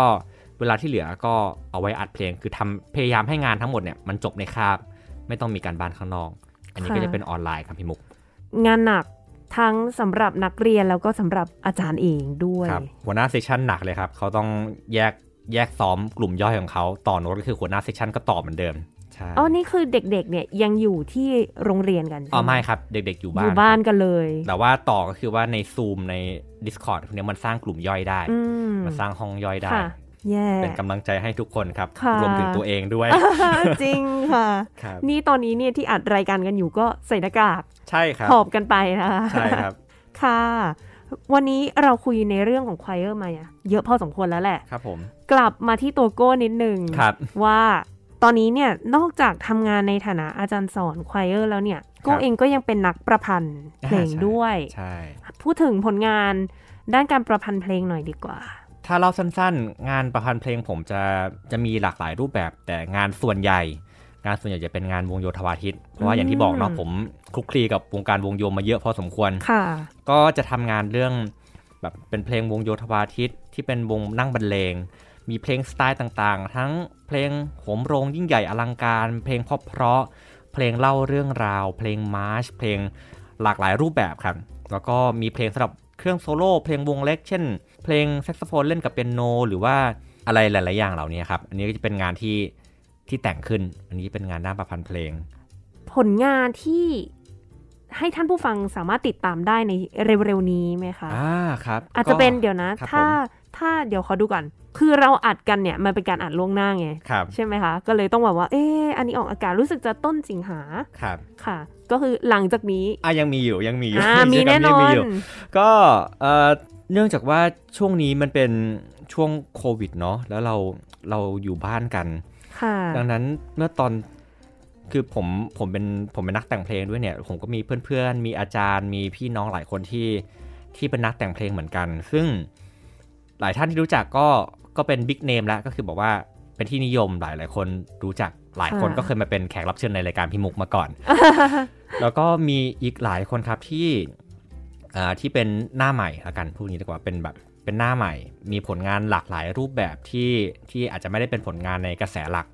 A: เวลาที่เหลือก็เอาไว้อัดเพลง คือทำพยายามให้งานทั้งหมดเนี่ยมันจบในคาบ ไม่ต้องมีการบ้านข้างนอก อันนี้
B: ค่ะ
A: ก็จะเป็นออนไลน์ครับพี่มุก
B: งานหนัก ทั้งสำหรับนักเรียนแล้วก็สำหรับอาจารย์เองด้วย
A: ครับหัวหน้าเซสชันหนักเลยครับเขาต้องแยกแยกซ้อมกลุ่มย่อยของเขาต่อโน้ตก็คือหัวหน้าเซสชันก็ต่อเหมือนเดิมใช่
B: อ๋อ นี่คือเด็กๆ เนี่ยยังอยู่ที่โรงเรียนกันใช่
A: อ๋อ
B: ไหม
A: ไม่ครับ เด็กๆ อยู่
B: อ
A: บ้าน
B: ยู่บ้านกันเลย
A: แต่ว่าต่อก็คือว่าในซูมใน Discord พวกเนี้ยมันสร้างกลุ่มย่อยได้
B: อืม
A: มันสร้างห้องย่อยได้
B: ค่ะ แย่
A: เป็นกำลังใจให้ทุกคนครับ
B: ค่ะ
A: รวมถึงตัวเองด้วย
B: จริงค่ะ
A: ครับ
B: นี่ตอนนี้เนี่ยที่อัดรายการกันอยู่ก็ใส่หน้ากาก
A: ใช่ครับ
B: หอบกันไปนะคะ
A: ใช่ครับ
B: ค่ะ วันนี้เราคุยในเรื่องของควายเออร์มาอะเยอะพอสมควรแล้วแหละ
A: ครับ ผม
B: กลับมาที่ตัวโก้นิดนึง
A: ครับ
B: ว่าตอนนี้เนี่ยนอกจากทำงานในฐานะอาจารย์สอนควายเออร์แล้วเนี่ยโก้เองก็ยังเป็นนักประพันธ์เพลง
A: อ่าใช่
B: ด้วย
A: ใช่
B: พูดถึงผลงานด้านการประพันธ์เพลงหน่อยดีกว่า
A: ถ้าเล่าสั้นๆ งานประพันธ์เพลงผมจะจะมีหลากหลายรูปแบบ แต่งานส่วนใหญ่ งานส่วนใหญ่จะเป็นงานวงโยธวาทิต เพราะว่าอย่างที่บอกเนาะ
B: อืม
A: ผมคลุกคลีกับวงการวงโยมาเยอะพอสมควร
B: ค่ะ
A: ก็จะทำงานเรื่องแบบเป็นเพลงวงโยธวาทิตที่เป็นวงนั่งบรรเลง มีเพลงสไตล์ต่างๆ ทั้งเพลงโหมโรงยิ่งใหญ่อลังการ เพลงเพราะเพราะเพลงเล่าเรื่องราว เพลงมาร์ชเพลงหลากหลายรูปแบบครับแล้วก็มีเพลงสำหรับเครื่องโซโล่เพลงวงเล็ก เช่น เพลงแซกโซโฟนเล่นกับเปียโน หรือว่าอะไรหลาย ๆ อย่างเหล่านี้ครับ อันนี้ก็จะเป็นงานที่ที่แต่งขึ้น อันนี้เป็นงานด้านประพันธ์เพลง
B: ผลงานที่ให้ท่านผู้ฟังสามารถติดตามได้ในเร็ว ๆ นี้ไหมคะ
A: อ่าครับ
B: อาจจะเป็นเดี๋ยวนะ
A: ครับ
B: ถ้า
A: ผม
B: ถ้าเดี๋ยวขอดูก่อน คือเราอัดกันเนี่ยมันเป็นการอัดล่วงหน้าไง
A: ครับ
B: ใช่ไหมคะ ก็เลยต้องแบบว่า เอออันนี้ออกอากาศรู้สึกจะต้นสิงหา
A: ครับ
B: ค่ะ ก็คือหลังจากนี้
A: อะยังมีอยู่ยังมีอยู่
B: อ่า
A: กิจ
B: มี
A: กรร
B: แน่น
A: ยั
B: อง
A: มี
B: น
A: ยู่ก็เอ่อ เนื่องจากว่าช่วงนี้มันเป็นช่วงโควิดเนาะแล้วเราเราอยู่บ้านกัน
B: ค่ะ
A: ดังนั้นเมื่อตอนคือผมผมเป็นผมเป็นนักแต่งเพลงด้วยเนี่ย ผมก็มีเพื่อนๆ มีอาจารย์ มีพี่น้องหลายคนที่ที่เป็นนักแต่งเพลงเหมือนกัน ซึ่งหลายท่านที่รู้จักก็ก็เป็นบิ๊กเนมแล้วก็คือบอกว่าเป็นที่นิยมหลายหลายๆคนรู้จักหลายคน
B: ค่ะ
A: ก็เคยมาเป็นแขกรับเชิญในรายการพี่มุกมาก่อน แล้วก็มีอีกหลายคนครับที่อ่า ที่เป็นหน้าใหม่ละกันพูดอย่างนี้ดีกว่าเป็นแบบเป็นหน้าใหม่ มีผลงานหลากหลายรูปแบบที่ที่อาจจะไม่ได้เป็นผลงานในกระแสหลัก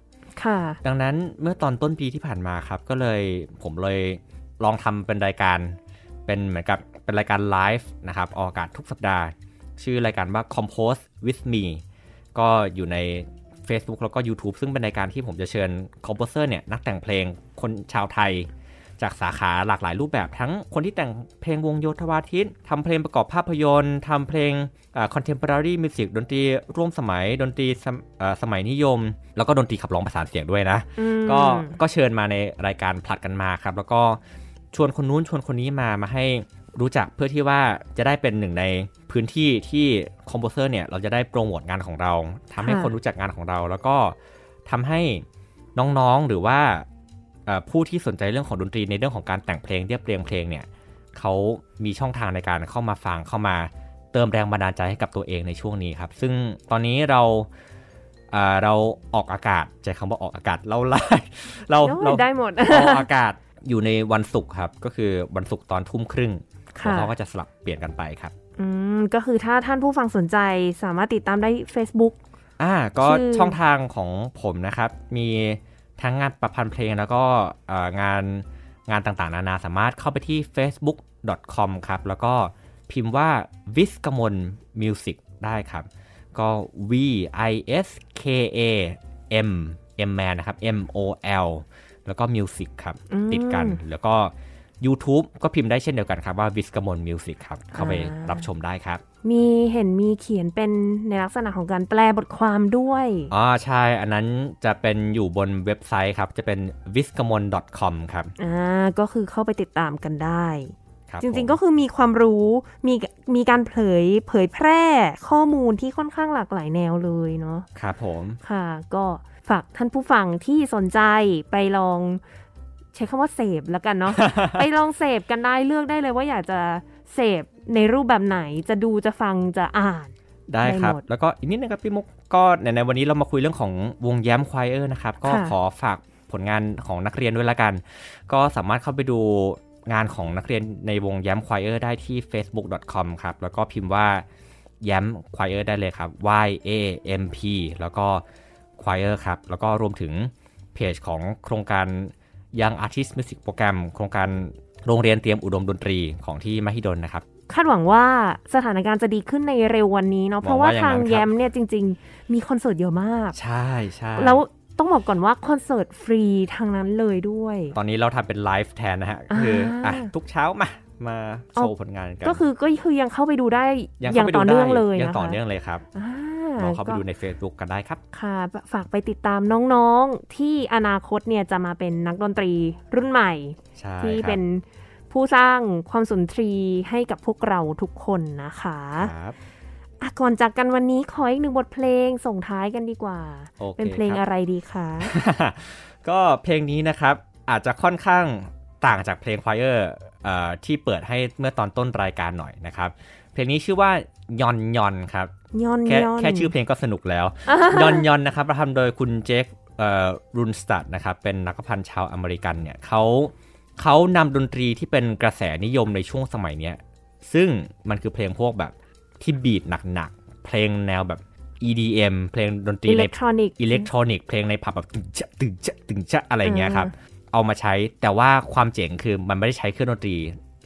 B: ค่ะ
A: ดังนั้นเมื่อตอนต้นปีที่ผ่านมาครับ ก็เลยผมเลยลองทำเป็นรายการเป็นเหมือนกับเป็นรายการไลฟ์นะครับออกอากาศทุกสัปดาห์ ชื่อรายการว่า Compose with me ก็อยู่ใน Facebook แล้วก็ YouTube ซึ่งเป็นรายการที่ผมจะเชิญคอมโพเซอร์เนี่ยนักแต่งเพลงคนชาวไทย จากสาขาหลากหลายรูปแบบทั้งคนที่แต่งเพลงวงโยธวาทิตทำเพลงประกอบภาพยนตร์ทำเพลงคอนเทม p o r a r y music ดนตรีร่วมสมัยดนตรีสมเอ่อสมัยนิยม แล้วก็ดนตรีขับร้องประสานเสียงด้วยนะ
B: อืม
A: ก็ก็เชิญมาในรายการผลัดกันมาครับ แล้วก็ชวนคนนู้นชวนคนนี้มามาให้รู้จักเพื่อที่ว่าจะได้เป็นหนึ่งในพื้นที่ที่คอมโพเซอร์เนี่ยเราจะได้โปรโมทงานของเราทำให้
B: ค่ะ
A: คนรู้จักงานของเรา แล้วก็ทำให้น้องๆหรือว่าเอ่อ ผู้ที่สนใจเรื่องของดนตรีในเรื่องของการแต่งเพลงเรียบเรียงเพลงเนี่ยเขามีช่องทางในการเข้ามาฟังเข้ามาเติมแรงบันดาลใจให้กับตัวเองในช่วงนี้ครับ ซึ่งตอนนี้เราอ่าเราออกอากาศใช้คำว่าออกอากาศเราไล่เรา
B: โอ้ย
A: เรา
B: ได้หมด
A: ออกอากาศอยู่ในวันศุกร์ครับ ก็คือวันศุกร์ตอนทุ่มครึ่ง
B: ค่ะ
A: แล้วเขาก็จะสลับเปลี่ยนกันไปครับ
B: อืมก็คือถ้าท่านผู้ฟังสนใจสามารถติดตามได้ Facebook
A: อ่าก็
B: ชื่อ
A: ช่องทางของผมนะครับ มี ทั้งงานประพันธ์เพลงแล้วก็เอ่องานงานต่างๆ นานาสามารถเข้าไปที่ facebook.com ครับ แล้วก็พิมพ์ว่า w i s k a m o n Music ได้ครับ ก็ V I S K A M M man นะครับ M O L แล้วก็ Music ครับ
B: อืม
A: ติดกันแล้วก็ YouTube ก็พิมพ์ได้เช่นเดียวกันครับว่า w i s k a m o n Music ครับ เข้าไป
B: อ่ารั
A: รับชมได้ครับ
B: มีเห็นมีเขียนเป็นในลักษณะของการแปลบทความด้วย
A: อ๋อใช่ อันนั้นจะเป็นอยู่บนเว็บไซต์ครับ จะเป็น viscamon com ครับ
B: อ่าก็คือเข้าไปติดตามกันได้
A: คครับ
B: จริง
A: ผม
B: ๆก็คือมีความรู้มีมีการเผยเผยแพร่ข้อมูลที่ค่อนข้างหลากหลายแนวเลยเนาะ
A: ครับผม
B: ค่ะ ก็ฝากท่านผู้ฟังที่สนใจไปลอง ใช้คำว่าเสพแล้วกันเนาะไปลองเสพกันได้เลือกได้เลยว่าอยากจะเสพในรูปแบบไหนจะดูจะฟังจะอ่าน
A: ได้ครับ
B: ได้หมด
A: แล้วก็อีกนิดนึงครับพี่มุกก็ในในวันนี้เรามาคุยเรื่องของวง YAMP Choir นะครับ ก็
B: ค่ะ
A: ขอฝากผลงานของนักเรียนด้วยละกัน ก็สามารถเข้าไปดูงานของนักเรียนในวง YAMP Choir ได้ที่ facebook.com ครับแล้วก็พิมพ์ว่า YAMP Choir ได้เลยครับ y a m p แล้วก็ choir ครับ แล้วก็รวมถึงเพจของโครงการ Young Artist Music Program โครงการโรงเรียนเตรียมอุดมดนตรีของที่มหิดลนะครับ
B: คาดหวังว่าสถานการณ์จะดีขึ้นในเร็ววันนี้เนาะเพราะว่า
A: หวังว่าอย่าง
B: ทาง
A: นั้นครับ
B: แยมเนี่ยจริง ๆ มีคอนเสิร์ตเยอะมาก
A: ใช่ใช่
B: แล้วต้องบอกก่อนว่าคอนเสิร์ตฟรีทางนั้นเลยด้วย
A: ตอนนี้เราทำเป็นไลฟ์แทนนะฮะ
B: อ่า
A: คืออะทุกเช้ามามาโชว์ผลงานกัน
B: ก็คือก็คือยังเข้าไปดูได้
A: ยัง
B: อย่าง
A: เข้าไป
B: ต่
A: ดู
B: อ
A: ได้
B: เนื่องเลย
A: ยัง
B: นะคะ
A: ต่อเนื่องเลยครับ
B: อ่า
A: ลองเข้าไป
B: ก็
A: ดูใน Facebook กันได้ครับ
B: ค่ะ ฝากไปติดตามน้องๆ ที่อนาคตเนี่ยจะมาเป็นนักดนตรีรุ่นใหม่
A: ใช่
B: ที่
A: ครับ
B: เป็นผู้สร้างความสุนทรีให้กับพวกเราทุกคนนะคะ
A: ครับ
B: อะก่อนจากกันวันนี้ขออีกหนึ่งบทเพลงส่งท้ายกันดีกว่า
A: โอเค
B: เป็นเพลง
A: ครับ
B: อะไรดีคะ
A: ก็เพลงนี้นะครับอาจจะค่อนข้างต่างจากเพลง Choir เอ่อที่เปิดให้เมื่อตอนต้นรายการหน่อยนะครับ เพลงนี้ชื่อว่ายอนยอนครับ
B: ย้อน
A: แค่
B: ย้อน
A: แค่ชื่อเพลงก็สนุกแล้วยอนยอนนะครับทำโดยคุณเจคเอ่อ Runestad นะครับเป็นนักประพันธ์ชาวอเมริกันเนี่ยเขาเขานำดนตรีที่เป็นกระแสนิยมในช่วงสมัยเนี้ยซึ่งมันคือเพลงพวกแบบที่ beat หนักๆ เพลงแนวแบบ EDM เพลงดนตรี
B: อิ
A: ใน
B: เล็กทรอนิกส์
A: อิเล็กทรอนิกส์เพลงในผับแบบตึงจะตึงจะตึงจะอะไรเงี้ยครับ เอามาใช้แต่ว่าความเจ๋งคือมันไม่ได้ใช้เครื่องดนตรี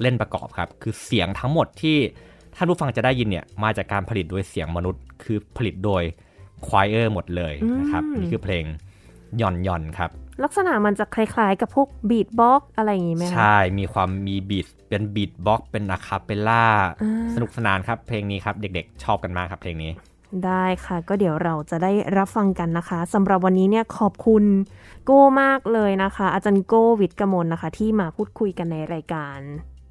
A: เล่นประกอบครับ คือเสียงทั้งหมดที่ ท่านผู้ฟังจะได้ยินเนี่ยมาจากการผลิตโดยเสียงมนุษย์คือผลิตโดยchoir หมดเลยนะครับ
B: อืม
A: นี่คือเพลง Nyon Nyon ครับ
B: ลักษณะมันจะคล้ายๆ กับพวก beatbox อะไรอย่างงี้ไหมคะ
A: ใช่ มีความมี beat เป็น beatbox เป็น a cappella
B: อ่า
A: สนุกสนานครับ เพลงนี้ครับเด็กๆ ชอบกันมากครับเพลงนี้
B: ได้ค่ะ ก็เดี๋ยวเราจะได้รับฟังกันนะคะสำหรับวันนี้เนี่ยขอบคุณโก้มากเลยนะคะ อาจารย์โก้วิทย์กมลนะคะ ที่มาพูดคุยกันในรายการ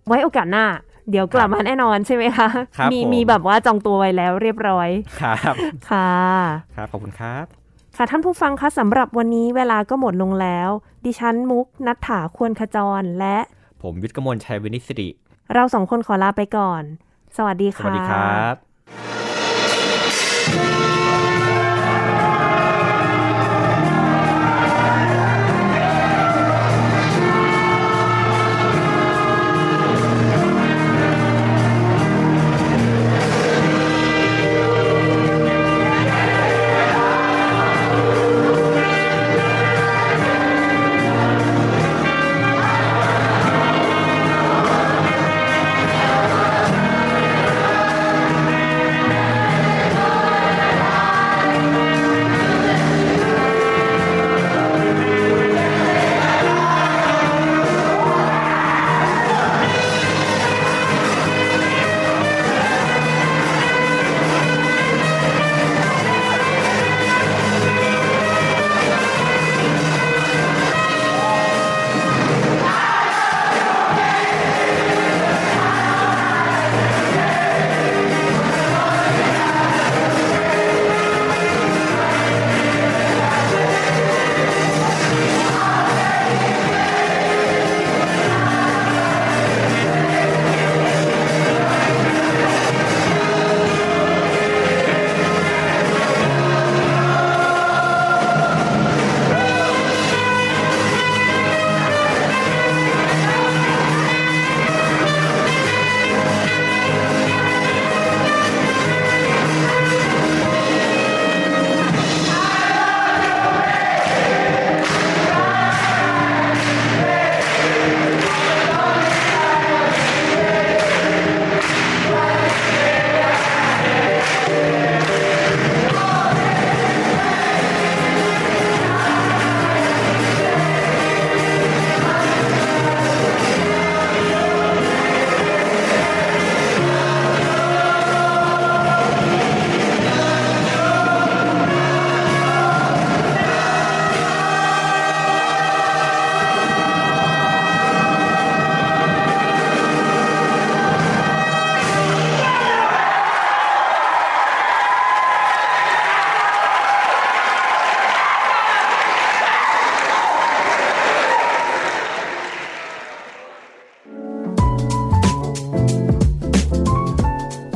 B: ไว้โอกาสหน้า เดี๋ยวกลับมาแน่นอนใช่ไหมคะ
A: ครับ
B: มี
A: ผม
B: มีแบบว่าจองตัวไว้แล้วเรียบร้อย
A: ครับ
B: ค่ะ
A: ครับขอบคุณครับ
B: ค่ะท่านผู้ฟังคะสำหรับวันนี้เวลาก็หมดลงแล้ว ดิฉันมุกนัฐถาควรขจรและ
A: ผมวิทย์กมลชัยวินิจสิริ
B: เราสองคนขอลาไปก่อน สวัสดี
A: ส
B: ค่ะ
A: วัสดีครับ「